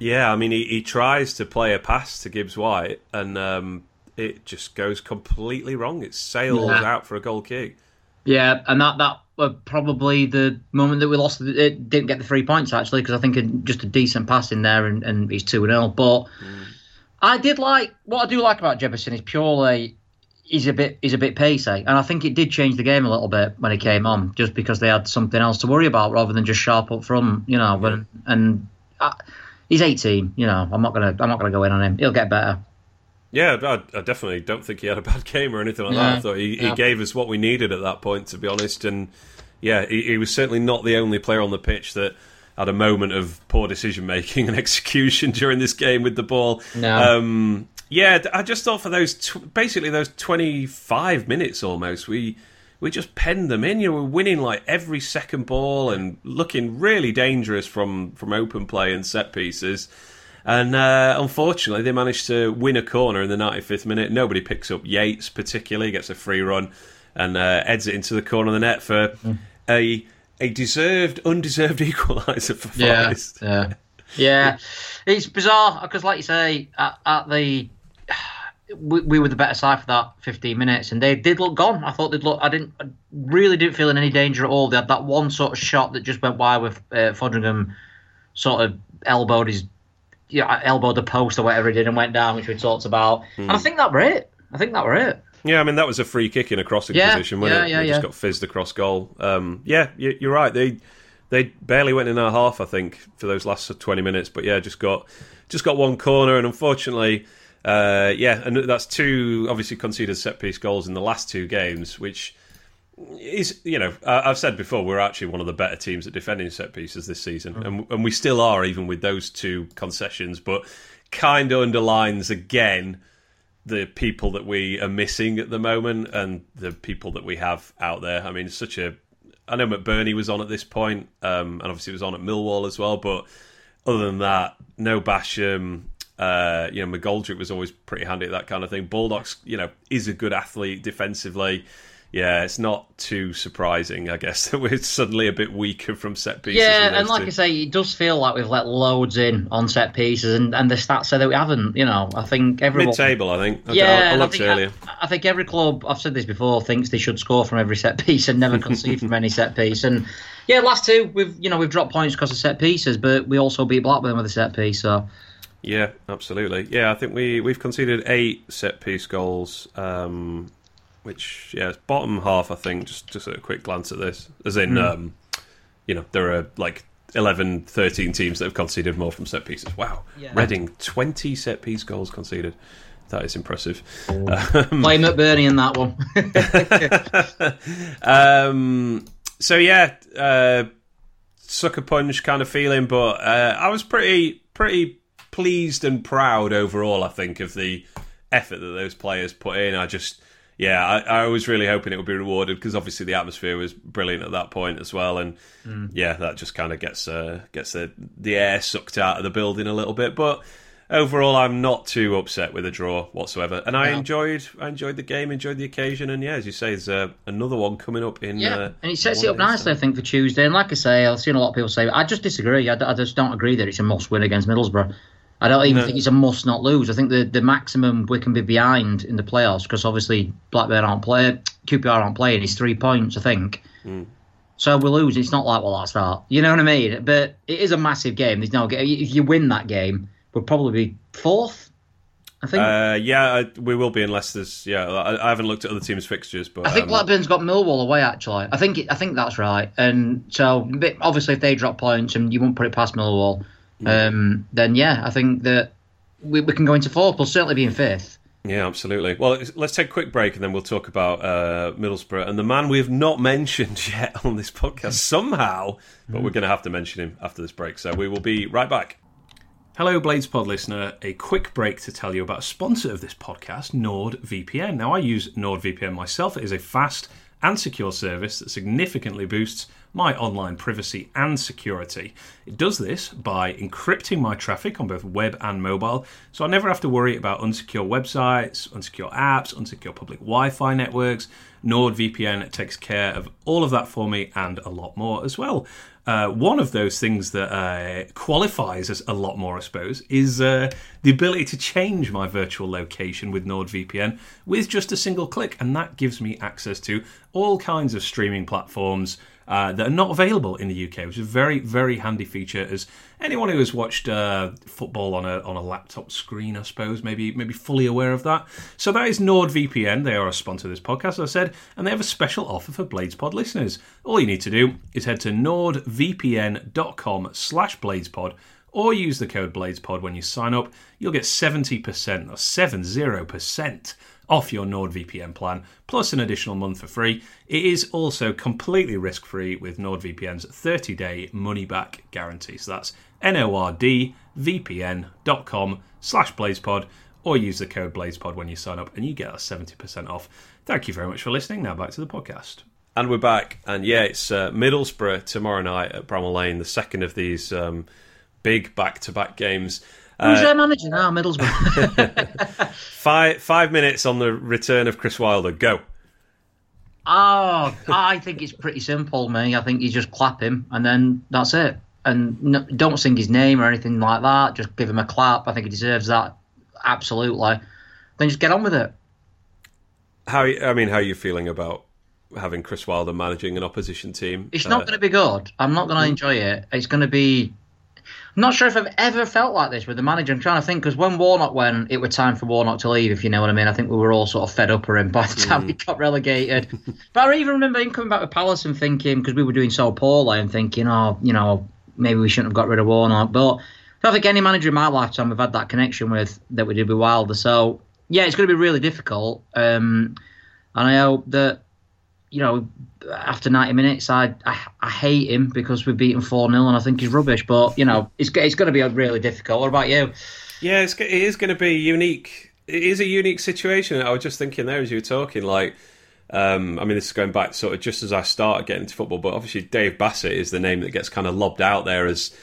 yeah, I mean he, he tries to play a pass to Gibbs White, and um, it just goes completely wrong. It sails Yeah. out for a goal kick. Yeah, and that that probably the moment that we lost. It didn't get the three points actually because I think it- just a decent pass in there and, and he's two and 0 But I did like what I do like about Jebbison is purely he's a bit he's a bit pacey, and I think it did change the game a little bit when he came on, just because they had something else to worry about rather than just sharp up front, you know. But and uh, he's eighteen, you know. I'm not gonna I'm not gonna go in on him. He'll get better. Yeah, I, I definitely don't think he had a bad game or anything like No, that. I thought he, he gave us what we needed at that point, to be honest. And yeah, he, he was certainly not the only player on the pitch that had a moment of poor decision making and execution during this game with the ball. No. Um, yeah, I just thought for those tw- basically those twenty five minutes almost we. We just penned them in. You know, we're winning like every second ball and looking really dangerous from, from open play and set pieces. And uh, unfortunately, they managed to win a corner in the 95th minute. Nobody picks up Yates, particularly, gets a free run and uh, heads it into the corner of the net for a a deserved, undeserved equaliser for Forest. yeah, yeah. It's bizarre because, like you say, at, at the we, we were the better side for that 15 minutes, and they did look gone. I thought they'd look. I didn't I really didn't feel in any danger at all. They had that one sort of shot that just went wide with uh, Foderingham, sort of elbowed his, yeah, elbowed the post or whatever he did and went down, which we talked about. And I think that were it. I think that were it. Yeah, I mean that was a free kick in a crossing Yeah, position when yeah, it, yeah, it just got fizzed across goal. Um, yeah, you, you're right. They they barely went in our half, I think, for those last twenty minutes. But yeah, just got just got one corner, and unfortunately, uh, yeah, and that's two obviously conceded set piece goals in the last two games, which is you know I've said before we're actually one of the better teams at defending set pieces this season, and and we still are even with those two concessions, but kind of underlines again the people that we are missing at the moment and the people that we have out there. I mean, such a. I know McBurnie was on at this point, um, and obviously was on at Millwall as well. But other than that, no Basham. Uh, you know, McGoldrick was always pretty handy at that kind of thing. Bulldogs, you know, is a good athlete defensively. Yeah, it's not too surprising, I guess, that we're suddenly a bit weaker from set pieces. Yeah, and like two. I say, it does feel like we've let loads in on set pieces, and, and the stats say that we haven't. You know, I think everyone. mid-table, I think. I, Yeah, I, I I think, earlier. I, I think every club, I've said this before, thinks they should score from every set piece and never concede from any set piece. And yeah, last two we've you know we've dropped points because of set pieces, but we also beat Blackburn with a set piece. So Yeah, absolutely. Yeah, I think we we've conceded eight set piece goals, um, which yeah, it's bottom half. I think just just a quick glance at this, as in, um, you know, there are like 11, 13 teams that have conceded more from set pieces. Wow, Yeah. Reading twenty set piece goals conceded. That is impressive. play McBurnie in that one. Um, so yeah, uh, sucker punch kind of feeling, but uh, I was pretty pretty pleased and proud overall. I think of the effort that those players put in. I just yeah, I, I was really hoping it would be rewarded because obviously the atmosphere was brilliant at that point as well, and yeah, that just kind of gets uh, gets the the air sucked out of the building a little bit, but. Overall, I'm not too upset with a draw whatsoever, and I No. enjoyed I enjoyed the game, enjoyed the occasion, and yeah, as you say, there's uh, another one coming up in Yeah, uh, and it sets it up nicely, I think, for Tuesday. And like I say, I've seen a lot of people say, I just disagree. I just don't agree that it's a must win against Middlesbrough. I don't even No. think it's a must not lose. I think the, the maximum we can be behind in the playoffs, because obviously Blackburn aren't playing, QPR aren't playing, is three points, I think. Hmm. So we lose. It's not like, well, that's that. You know what I mean? But it is a massive game. There's no ga- If you win that game, we'll probably be fourth, I think. Uh, yeah, I, we will be unless there's. Yeah, I, I haven't looked at other teams' fixtures, but I think um, Blackburn's got Millwall away. Actually, I think it, I think that's right. And so, obviously, if they drop points and you won't put it past Millwall, um, then yeah, I think that we, we can go into fourth. We'll certainly be in fifth. Yeah, absolutely. Well, let's take a quick break and then we'll talk about uh, Middlesbrough and the man we have not mentioned yet on this podcast somehow, but we're going to have to mention him after this break. So we will be right back. Hello, Blades Pod listener. A quick break to tell you about a sponsor of this podcast, NordVPN. Now, I use NordVPN myself. It is a fast and secure service that significantly boosts my online privacy and security. It does this by encrypting my traffic on both web and mobile, so I never have to worry about unsecure websites, unsecure apps, unsecure public Wi Fi networks. NordVPN takes care of all of that for me and a lot more as well. Uh, one of those things that uh, qualifies as a lot more, I suppose, is uh, the ability to change my virtual location with NordVPN with just a single click, and that gives me access to all kinds of streaming platforms uh, that are not available in the UK, which is a very, very handy feature. As anyone who has watched uh, football on a on a laptop screen, I suppose, maybe maybe fully aware of that. So that is NordVPN. They are a sponsor of this podcast, as I said, and they have a special offer for BladesPod listeners. All you need to do is head to nordvpn.com slash bladespod or use the code BladesPod when you sign up. You'll get 70% or 70% off your NordVPN plan, plus an additional month for free. It is also completely risk free with NordVPN's 30 day money back guarantee. So that's nordvpn.com slash bladespod or use the code BladesPod when you sign up and you get a 70% off. Thank you very much for listening. Now back to the podcast. And we're back. And yeah, it's uh, Middlesbrough tomorrow night at Bramall Lane, the second of these um, big back to back games. Who's their manager now? Middlesbrough. Five five minutes on the return of Chris Wilder. Go. oh, I think it's pretty simple, me. I think you just clap him and then that's it. And no, don't sing his name or anything like that. Just give him a clap. I think he deserves that. Absolutely. then just get on with it. How I mean, how are you feeling about having Chris Wilder managing an opposition team? It's not uh, going to be good. I'm not going to hmm. enjoy it. It's going to be. I'm not sure if I've ever felt like this with the manager. I'm trying to think because when Warnock went, it was time for Warnock to leave. If you know what I mean, I think we were all sort of fed up with him by the time mm. we got relegated. but I even remember him coming back to Palace and thinking because we were doing so poorly and thinking, oh, you know, maybe we shouldn't have got rid of Warnock. But I don't think any manager in my lifetime we've had that connection with that we did with Wilder. So yeah, it's going to be really difficult. Um, and I hope that you know after 90 minutes, I I, I hate him because we've beaten 4 0 and I think he's rubbish. But you know, it's it's going to be really difficult. What about you? Yeah, it's, it is going to be unique. It is a unique situation. I was just thinking there as you were talking, like. Um, I mean, this is going back sort of just as I started getting into football, but obviously Dave Bassett is the name that gets kind of lobbed out there as,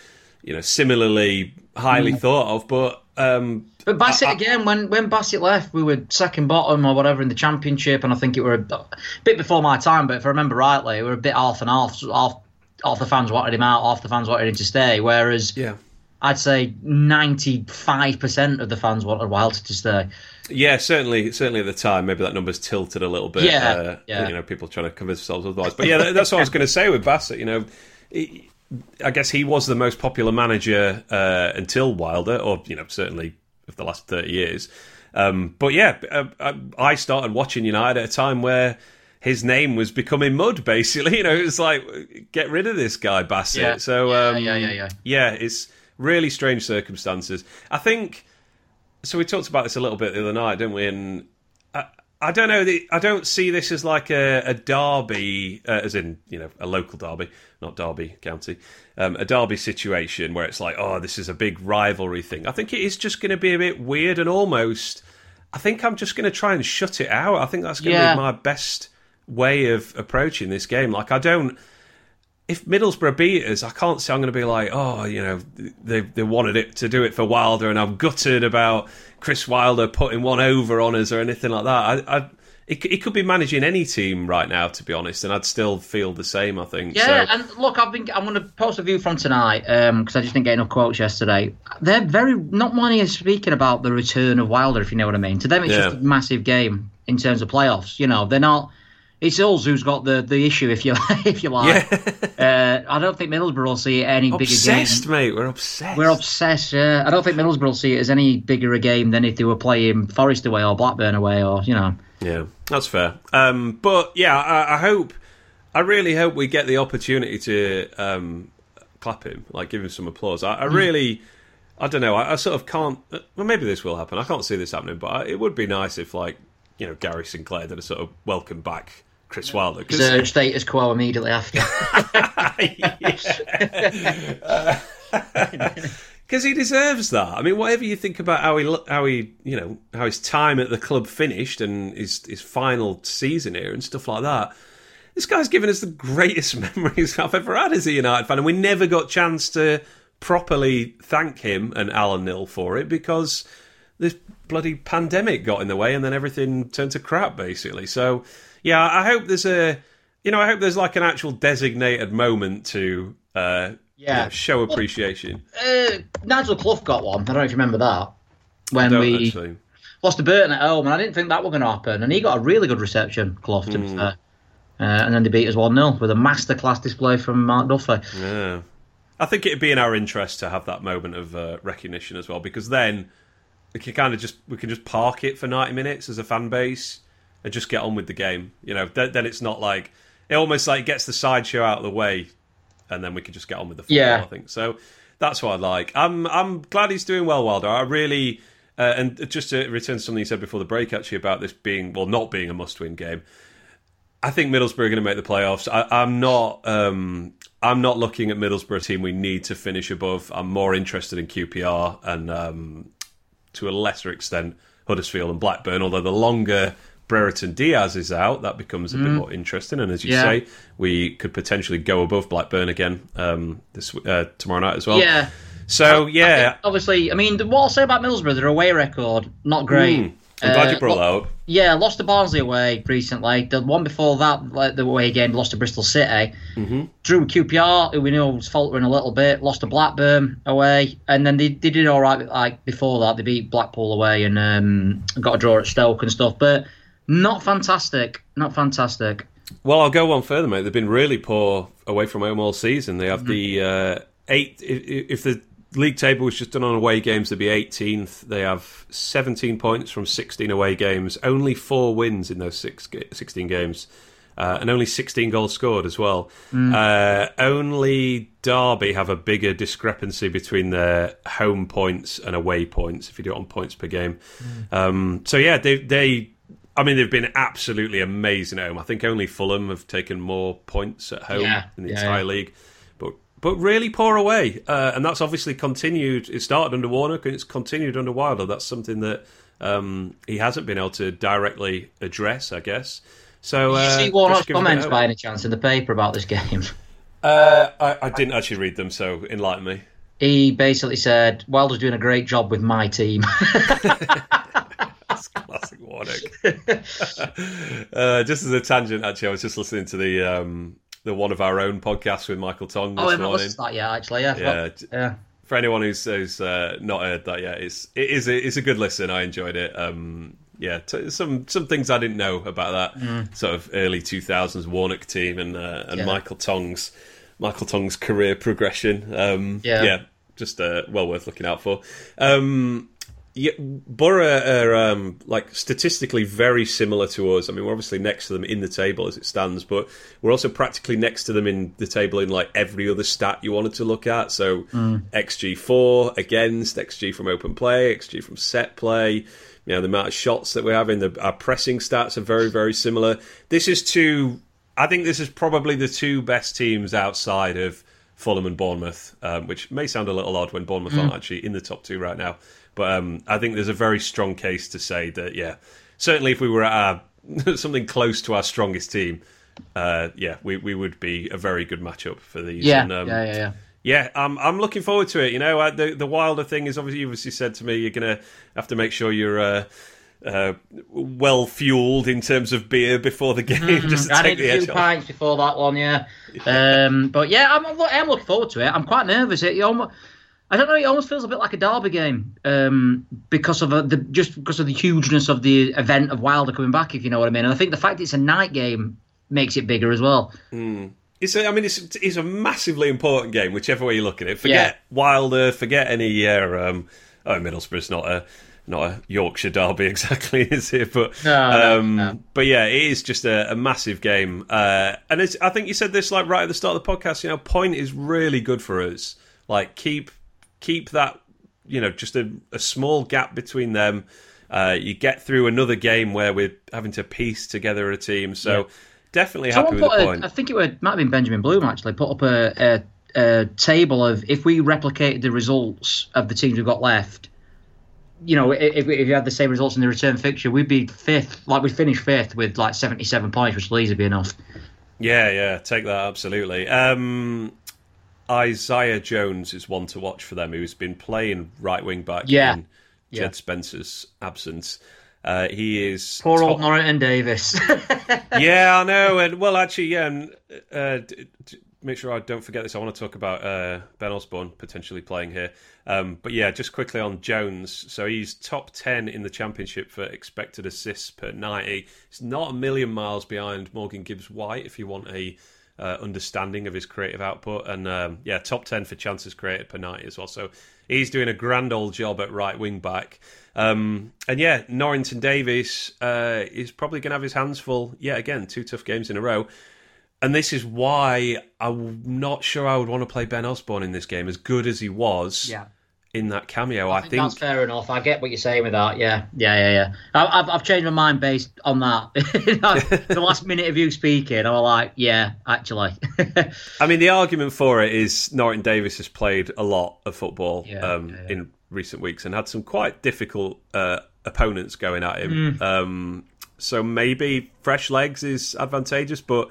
you know, similarly highly mm. thought of. But um, but Bassett I, I, again, when when Bassett left, we were second bottom or whatever in the championship, and I think it were a bit before my time. But if I remember rightly, we were a bit half and half. Half, half the fans wanted him out, half the fans wanted him to stay. Whereas, yeah. I'd say ninety five percent of the fans wanted Wilder to stay. Yeah, certainly, certainly at the time, maybe that number's tilted a little bit. Yeah, uh, yeah. You know, people trying to convince themselves otherwise. But yeah, that's what I was going to say with Bassett. You know, he, I guess he was the most popular manager uh, until Wilder, or you know, certainly of the last 30 years. Um, but yeah, uh, I started watching United at a time where his name was becoming mud, basically. You know, it was like, get rid of this guy, Bassett. Yeah. So, um, yeah, yeah, yeah, yeah. it's really strange circumstances. I think, so we talked about this a little bit the other night, didn't we? And I, I don't know, I don't see this as like a, a derby, uh, as in, you know, a local derby, not Derby County um, a derby situation where it's like, oh, this is a big rivalry thing. I think it is just going to be a bit weird and almost. I think I'm just going to try and shut it out. I think that's going to yeah. be my best way of approaching this game. Like, I don't. If Middlesbrough beat us, I can't say I'm going to be like, oh, you know, they they wanted it to do it for Wilder, and I'm gutted about Chris Wilder putting one over on us or anything like that. I, I he, could be managing any team right now, to be honest, and I'd still feel the same. I think. Yeah, so. and look, I've been. I'm going to post a view from tonight because um, I just didn't get enough quotes yesterday. They're very not many are speaking about the return of Wilder, if you know what I mean. To them, it's yeah. just a massive game in terms of playoffs. You know, they're not. It's us who's got the, the issue, if you if you like. Yeah. uh, I don't think Middlesbrough will see it any obsessed, bigger game. Obsessed, mate. We're obsessed. We're obsessed. Yeah. I don't think Middlesbrough will see it as any bigger a game than if they were playing Forest away or Blackburn away or you know. Yeah, that's fair. Um, but yeah, I, I, hope, I really hope we get the opportunity to um, clap him, like give him some applause. I, I hmm. really, I don't know, I, I, sort of can't. Well, maybe this will happen. I can't see this happening, but it would be nice if, like, you know, Gary Sinclair did a sort of welcome back Chris Wilder. Surge status quo immediately after. because he deserves that. I mean, whatever you think about how he how he you know how his time at the club finished and his his final season here and stuff like that. This guy's given us the greatest memories I've ever had as a United fan, and we never got chance to properly thank him and Alan Knill for it because this bloody pandemic got in the way, and then everything turned to crap basically. So, yeah, I hope there's a you know I hope there's like an actual designated moment to. Uh, yeah, show appreciation. uh, Nigel Clough got one. I don't know if you remember that when we actually. lost to Burton at home, and I didn't think that was going to happen. And he got a really good reception, Clough, to mm. be hmm. fair. Uh, and then they beat us 1 0 with a masterclass display from Mark Duffy. Yeah. I think it'd be in our interest to have that moment of uh, recognition as well, because then we can kind of just we can just park it for ninety minutes as a fan base and just get on with the game. You know, then, then it's not like it almost like gets the sideshow out of the way and then we can just get on with the football. Yeah. I think so. That's what I like. I'm I'm glad he's doing well, Wilder. I really uh, and just to return to something you said before the break, actually about this being well not being a must-win game. I think Middlesbrough are going to make the playoffs. I, am not. Um, I'm not looking at Middlesbrough team we need to finish above. I'm more interested in QPR and um, to a lesser extent Huddersfield and Blackburn. Although the longer Brereton Diaz is out, that becomes a mm. bit more interesting. And as you yeah. say, we could potentially go above Blackburn again um, this uh, tomorrow night as well. Yeah. So yeah, I obviously, I mean, what I'll say about Middlesbrough, their away record not great. Mm. I'm glad you Uh, brought lo- that up. Yeah, lost to Barnsley away recently. The one before that, like the away game, lost to Bristol City. Mm-hmm. Drew QPR, who we know was faltering a little bit. Lost to Blackburn away, and then they, they did all right. Like before that, they beat Blackpool away and um, got a draw at Stoke and stuff. But not fantastic. Not fantastic. Well, I'll go one further, mate. They've been really poor away from home all season. They have the uh, eight. If, if the league table was just done on away games, they'd be 18th. They have 17 points from 16 away games. Only four wins in those six, 16 games. Uh, and only 16 goals scored as well. Uh, only Derby have a bigger discrepancy between their home points and away points if you do it on points per game. Um, so yeah, they they I mean, they've been absolutely amazing at home. I think only Fulham have taken more points at home Yeah, in the yeah, entire yeah. league, but but really poor away, uh, and that's obviously continued. It started under Warnock and it's continued under Wilder. That's something that um, he hasn't been able to directly address, I guess. So Did you uh, see Warnock's just give him a comments by any chance in the paper about this game? Uh, I, I didn't actually read them, so enlighten me. He basically said Wilder's doing a great job with my team. That's classic Warnock. uh, just as a tangent, actually, I was just listening to the um, the one of our own podcasts with Michael Tonge this oh, I haven't morning. to that yet. Actually, yeah, Yeah, yeah. for anyone who's, who's uh, not heard that yet, it's it is a, it's a good listen. I enjoyed it. Um, yeah, t- some some things I didn't know about that sort of early two thousands Warnock team and uh, and Mm. Yeah. Michael Tonge's Michael Tonge's career progression. Um, Yeah. yeah, just uh, well worth looking out for. Um, yeah, Borough are um, like statistically very similar to us. I mean, we're obviously next to them in the table as it stands, but we're also practically next to them in the table in like every other stat you wanted to look at. So XG four against, XG from open play, XG from set play. You know, the amount of shots that we're having, the, our pressing stats are very, very similar. This is two. I think this is probably the two best teams outside of Fulham and Bournemouth, um, which may sound a little odd when Bournemouth aren't actually in the top two right now. But um, I think there's a very strong case to say that, yeah, certainly if we were at our, something close to our strongest team, uh, yeah, we, we would be a very good matchup for these. Yeah, And, um, yeah, yeah, yeah. yeah, I'm I'm looking forward to it. You know, uh, the the wilder thing is obviously you obviously said to me you're gonna have to make sure you're uh, uh, well fueled in terms of beer before the game, just Mm, I take did few pints before that one, yeah. Um, but yeah, I'm, I'm looking forward to it. I'm quite nervous. It, you almost, I don't know. It almost feels a bit like a derby game um, because of uh the just because of the hugeness of the event of Wilder coming back. If you know what I mean. And I think the fact it's a night game makes it bigger as well. It's a, I mean, it's it's a massively important game, whichever way you look at it. Forget Yeah. Wilder, forget any uh, um, oh Middlesbrough's not a not a Yorkshire derby exactly, is it? But No, um, no. but yeah, it is just a, a massive game. Uh, and it's, I think you said this like right at the start of the podcast. You know, point is really good for us. Like keep keep that you know just a, a small gap between them. Uh, you get through another game where we're having to piece together a team. So definitely happy with the a, point. I think it was, might have been Benjamin Bloom actually put up a, a, a table of if we replicated the results of the teams we've got left. You know, if, if you had the same results in the return fixture, we'd be fifth. Like we'd finish fifth with like seventy-seven points, which will easily be enough. Yeah, yeah, take that absolutely. Um, Isaiah Jones is one to watch for them, who's been playing right wing back Yeah. in Jed Yeah. Spencer's absence. Uh, he is Poor top- old Norrington Davies. yeah, I know. And well, actually, yeah. And, uh, d- d- make sure I don't forget this. I want to talk about uh, Ben Osborne potentially playing here. Um, but yeah, just quickly on Jones. So he's top ten in the championship for expected assists per ninety. It's not a million miles behind Morgan Gibbs White if you want a uh, understanding of his creative output. And um, yeah, top ten for chances created per ninety as well. So he's doing a grand old job at right wing back. Um, and yeah, Norrington Davies uh, is probably going to have his hands full yet again. Two tough games in a row. And this is why I'm not sure I would want to play Ben Osborne in this game, as good as he was yeah. In that cameo. I, I think think that's fair enough. I get what you're saying with that. Yeah, yeah, yeah, yeah. I, I've, I've changed my mind based on that. the last minute of you speaking, I was like, yeah, actually. I mean, the argument for it is Norton Davis has played a lot of football Yeah, um, yeah, yeah. in recent weeks and had some quite difficult uh, opponents going at him. Mm. Um, so maybe fresh legs is advantageous, but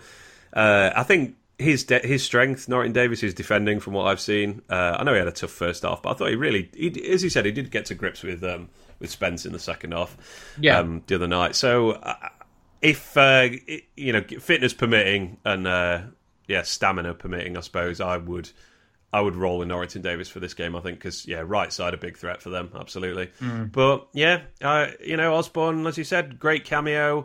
uh, I think his de- his strength, Norton Davis, is defending from what I've seen. Uh, I know he had a tough first half, but I thought he really, he, as you said, he did get to grips with um, with Spence in the second half. Yeah. Um, the other night. So uh, if uh, it- you know fitness permitting and uh, yeah stamina permitting, I suppose I would. I would roll in Norrington Davies for this game, I think, because yeah, right side a big threat for them, absolutely. But yeah, uh, you know, Osborne, as you said, great cameo.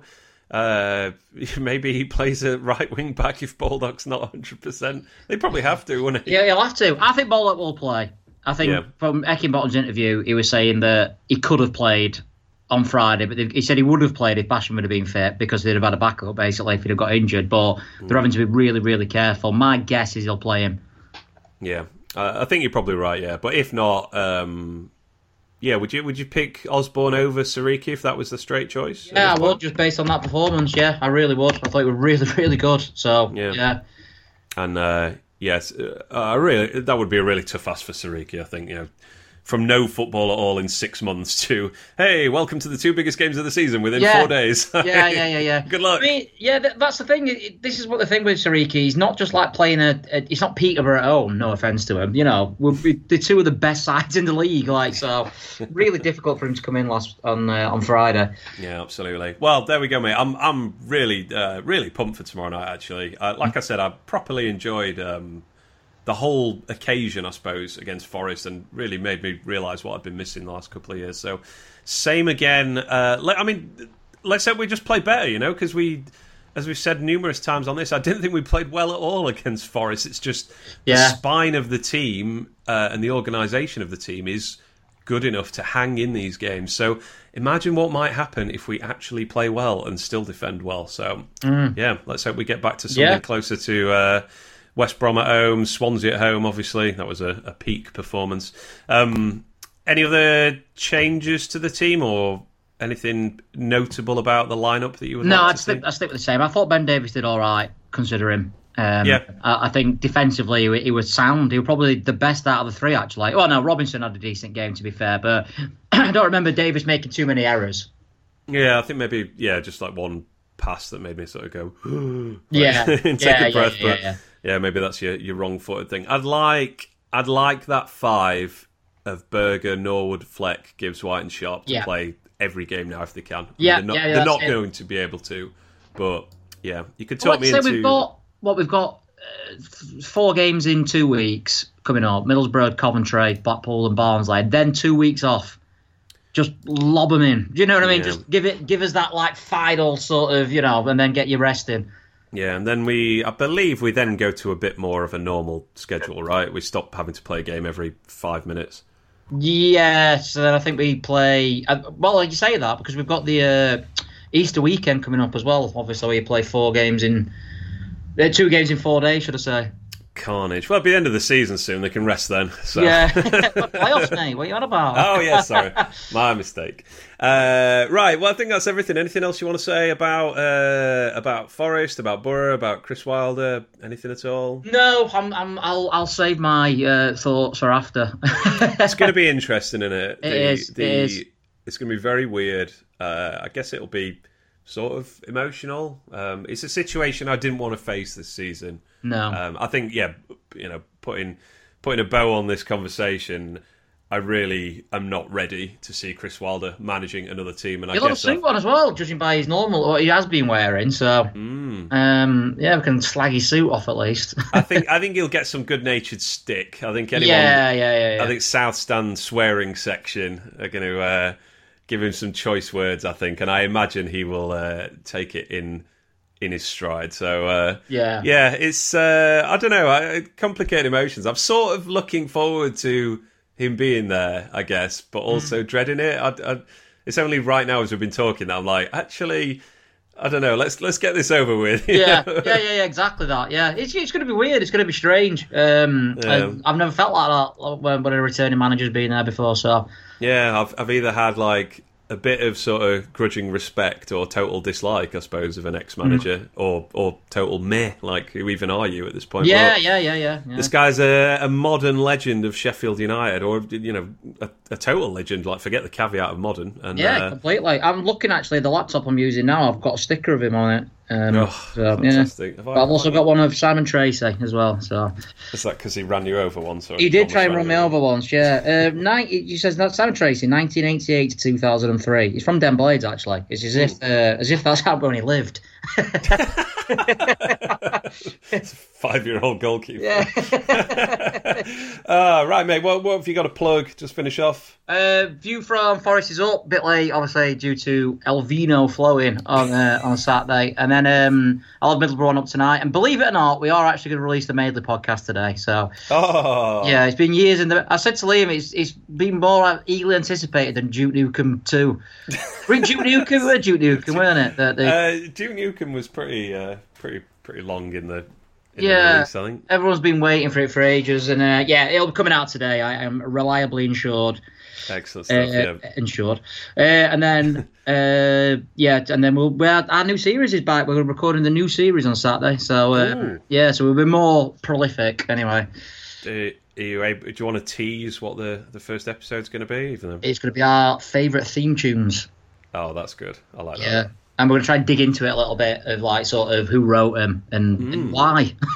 Uh, maybe he plays a right wing back if Baldock's not hundred percent. They probably have to, wouldn't he? Yeah, he'll have to. I think Baldock will play. I think Yeah. from Heckingbottom's interview, he was saying that he could have played on Friday, but he said he would have played if Basham would have been fit because they'd have had a backup basically if he'd have got injured. But they're having to be really, really careful. My guess is he'll play him. Yeah, uh, I think you're probably right. Yeah, but if not, um, yeah, would you would you pick Osborne over Seriki if that was the straight choice? Yeah, I would just based on that performance. Yeah, I really would. I thought he was really, really good. So Yeah. yeah, And uh, yes, uh, I really that would be a really tough ask for Seriki. I think you know. From no football at all in six months to hey, welcome to the two biggest games of the season within Yeah. four days. yeah, yeah, yeah, yeah. Good luck. I mean, yeah, that's the thing. It- it- This is what the thing with Seriki. He's not just like playing a. a he's not Peterborough at home. No offense to him. You know, we're, we, the two of the best sides in the league. Like, so really difficult for him to come in last on uh, on Friday. Yeah, absolutely. Well, there we go, mate. I'm I'm really uh, really pumped for tomorrow night. Actually, uh, like I said, I properly enjoyed um, the whole occasion, I suppose, against Forest, and really made me realise what I've been missing the last couple of years. So, same again. Uh, le- I mean, let's say we just play better, you know, because we. As we've said numerous times on this, I didn't think we played well at all against Forest. It's just the spine of the team uh, and the organisation of the team is good enough to hang in these games. So imagine what might happen if we actually play well and still defend well. So yeah, let's hope we get back to something Yeah. closer to uh, West Brom at home, Swansea at home. Obviously, that was a, a peak performance. Um, any other changes to the team or anything notable about the lineup that you would No, like I'd to stick? I'd stick with the same. I thought Ben Davies did all right, considering. Um, Yeah. I, I think defensively he, he was sound. He was probably the best out of the three, actually. Well, no, Robinson had a decent game, to be fair, but I don't remember Davies making too many errors. Yeah, I think maybe yeah, just like one pass that made me sort of go Yeah, take yeah, a yeah, breath. yeah, but yeah. Yeah, maybe that's your your wrong footed thing. I'd like I'd like that five of Berge, Norwood, Fleck, Gibbs, White, and Sharp to Yeah. play every game now if they can. I mean, Yeah, they're not, yeah, yeah, they're not going to be able to, but yeah, you could talk Let's me into. we've got what we've got uh, four games in two weeks coming up: Middlesbrough, Coventry, Blackpool, and Barnsley. Then two weeks off. Just lob them in. Do you know what I mean? Yeah. Just give it, give us that like final sort of, you know, and then get you resting. Yeah, and then we, I believe, we then go to a bit more of a normal schedule, right? We stop having to play a game every five minutes. Yes, then I think we play. Uh, well, you say that because we've got the uh, Easter weekend coming up as well. Obviously, we play four games in, uh, two games in four days, should I say? Carnage. Well, it'll be the end of the season soon. They can rest then. So. Yeah, playoffs, mate. What are you on about? Oh yeah, sorry, my mistake. Uh, right, well, I think that's everything. Anything else you want to say about uh, about Forest, about Borough, about Chris Wilder? Anything at all? No, I'm, I'm, I'll, I'll save my uh, thoughts for after. It's going to be interesting, isn't it? It is, it is. It's going to be very weird. Uh, I guess it'll be sort of emotional. Um, it's a situation I didn't want to face this season. no, Um, I think, yeah, you know, putting putting a bow on this conversation, I really am not ready to see Chris Wilder managing another team, and I he'll have a I've- suit on as well, judging by his normal what he has been wearing. So, Hmm. um, yeah, we can slag his suit off at least. I think I think he'll get some good-natured stick. I think anyone. yeah, yeah, yeah, yeah. I think South Stand swearing section are going to uh, give him some choice words. I think, and I imagine he will uh, take it in in his stride. So uh, Yeah. yeah, it's uh, I don't know, I, complicated emotions. I'm sort of looking forward to him being there, I guess, but also Hmm. dreading it. I, I, it's only right now as we've been talking that I'm like, actually. I don't know. Let's let's get this over with. yeah, yeah, yeah, yeah, exactly that. Yeah, it's it's going to be weird. It's going to be strange. Um, Yeah. I've never felt like that when, when a returning manager's been there before. So Yeah, I've I've either had like a bit of sort of grudging respect or total dislike, I suppose, of an ex-manager, Mm. or or total meh. Like, who even are you at this point? yeah, Well, yeah, yeah, yeah, yeah. This guy's a, a modern legend of Sheffield United, or you know, a, a total legend. Like, forget the caveat of modern. And yeah, uh, completely. I'm looking actually the laptop I'm using now. I've got a sticker of him on it. Um, Oh, so, fantastic. Have I- But I've also got one of Simon Tracey as well. So Is that because he ran you over once? Or he did try and run me over once. Yeah, uh, nine, he says that Simon Tracey, 1988 to 2003. He's from Den Blades actually. It's as if uh, as if that's how when he lived. Five-year-old goalkeeper. Yeah. Ah, right, mate. What, what have you got to plug? Just finish off. Uh, view from Forest is up, bit late, obviously due to El Vino flowing on uh, on Saturday, and then um, I'll have Middlesbrough on up tonight. And believe it or not, we are actually going to release the Maidley podcast today. So Oh, yeah, it's been years in the. I said to Liam, it's it's been more eagerly anticipated than Duke Nukem two. Duke Nukem, Duke Nukem, weren't it? The, the, Uh, Duke Nukem was pretty, uh, pretty, pretty long in the. In Yeah. The release, I think. everyone's been waiting for it for ages, and uh, yeah, it'll be coming out today. I am reliably insured. Excellent uh, yeah. insured. Uh, and then, uh, yeah, and then we'll, well, our new series is back. We're recording the new series on Saturday. So, uh, yeah, so we'll be more prolific anyway. Uh, are you able, do you want to tease what the, the first episode's going to be? Even though, It's going to be our favourite theme tunes. oh, that's good. I like that. Yeah. And we're going to try and dig into it a little bit of like sort of who wrote them and, Hmm. and why.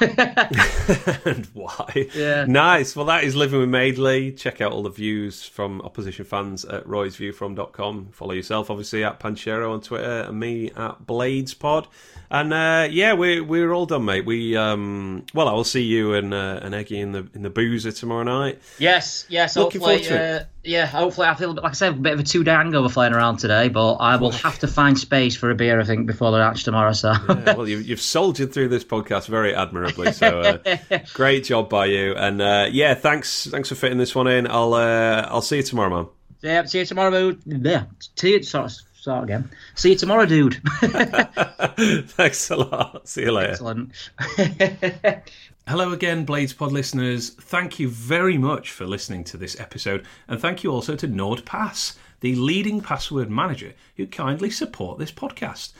and why? Yeah. Nice. Well, that is Living with Maidley. Check out all the views from opposition fans at roysviewfrom.com. Follow yourself, obviously, at Panchero on Twitter and me at BladesPod. And uh, yeah, we're we're all done, mate. We um, well, I will see you and uh, and Eggy in the in the boozer tomorrow night. yes, yes. Looking forward to it. Yeah, hopefully I feel, like I said, a bit of a two day hangover flying around today, but I will have to find space for a beer, I think, before the match tomorrow. So. Yeah, well, you, you've soldiered through this podcast very admirably, so uh, great job by you. And uh, yeah, thanks thanks for fitting this one in. I'll uh, I'll see you tomorrow, man. Yeah, see you tomorrow, dude. Yeah, see you. Start, start again. See you tomorrow, dude. Thanks a lot. See you later. Excellent. Hello again, Blades Pod listeners. Thank you very much for listening to this episode, and thank you also to NordPass, the leading password manager who kindly support this podcast.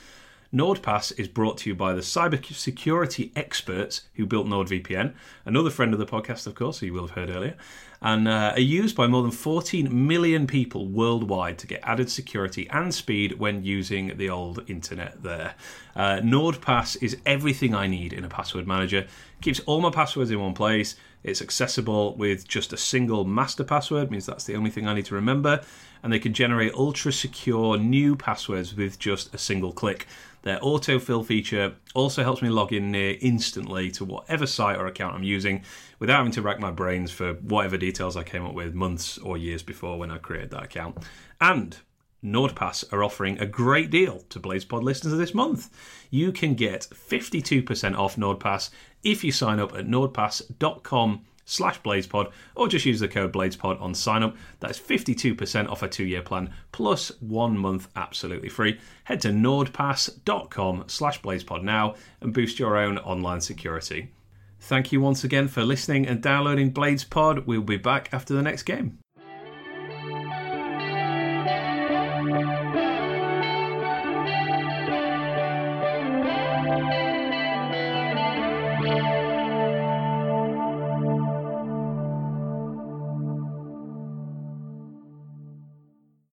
NordPass is brought to you by the cybersecurity experts who built NordVPN, another friend of the podcast, of course, who you will have heard earlier, and uh, are used by more than 14 million people worldwide to get added security and speed when using the old internet there. Uh, NordPass is everything I need in a password manager, keeps all my passwords in one place. It's accessible with just a single master password, means that's the only thing I need to remember, and they can generate ultra secure new passwords with just a single click. Their autofill feature also helps me log in near instantly to whatever site or account I'm using without having to rack my brains for whatever details I came up with months or years before when I created that account. And NordPass are offering a great deal to BladesPod listeners this month. You can get 52% off NordPass if you sign up at nordpass.com slash bladespod or just use the code bladespod on sign up that's 52% off a two-year plan plus one month absolutely free. Head to nordpass.com slash bladespod now and boost your own online security. Thank you once again for listening and downloading blades pod we'll be back after the next game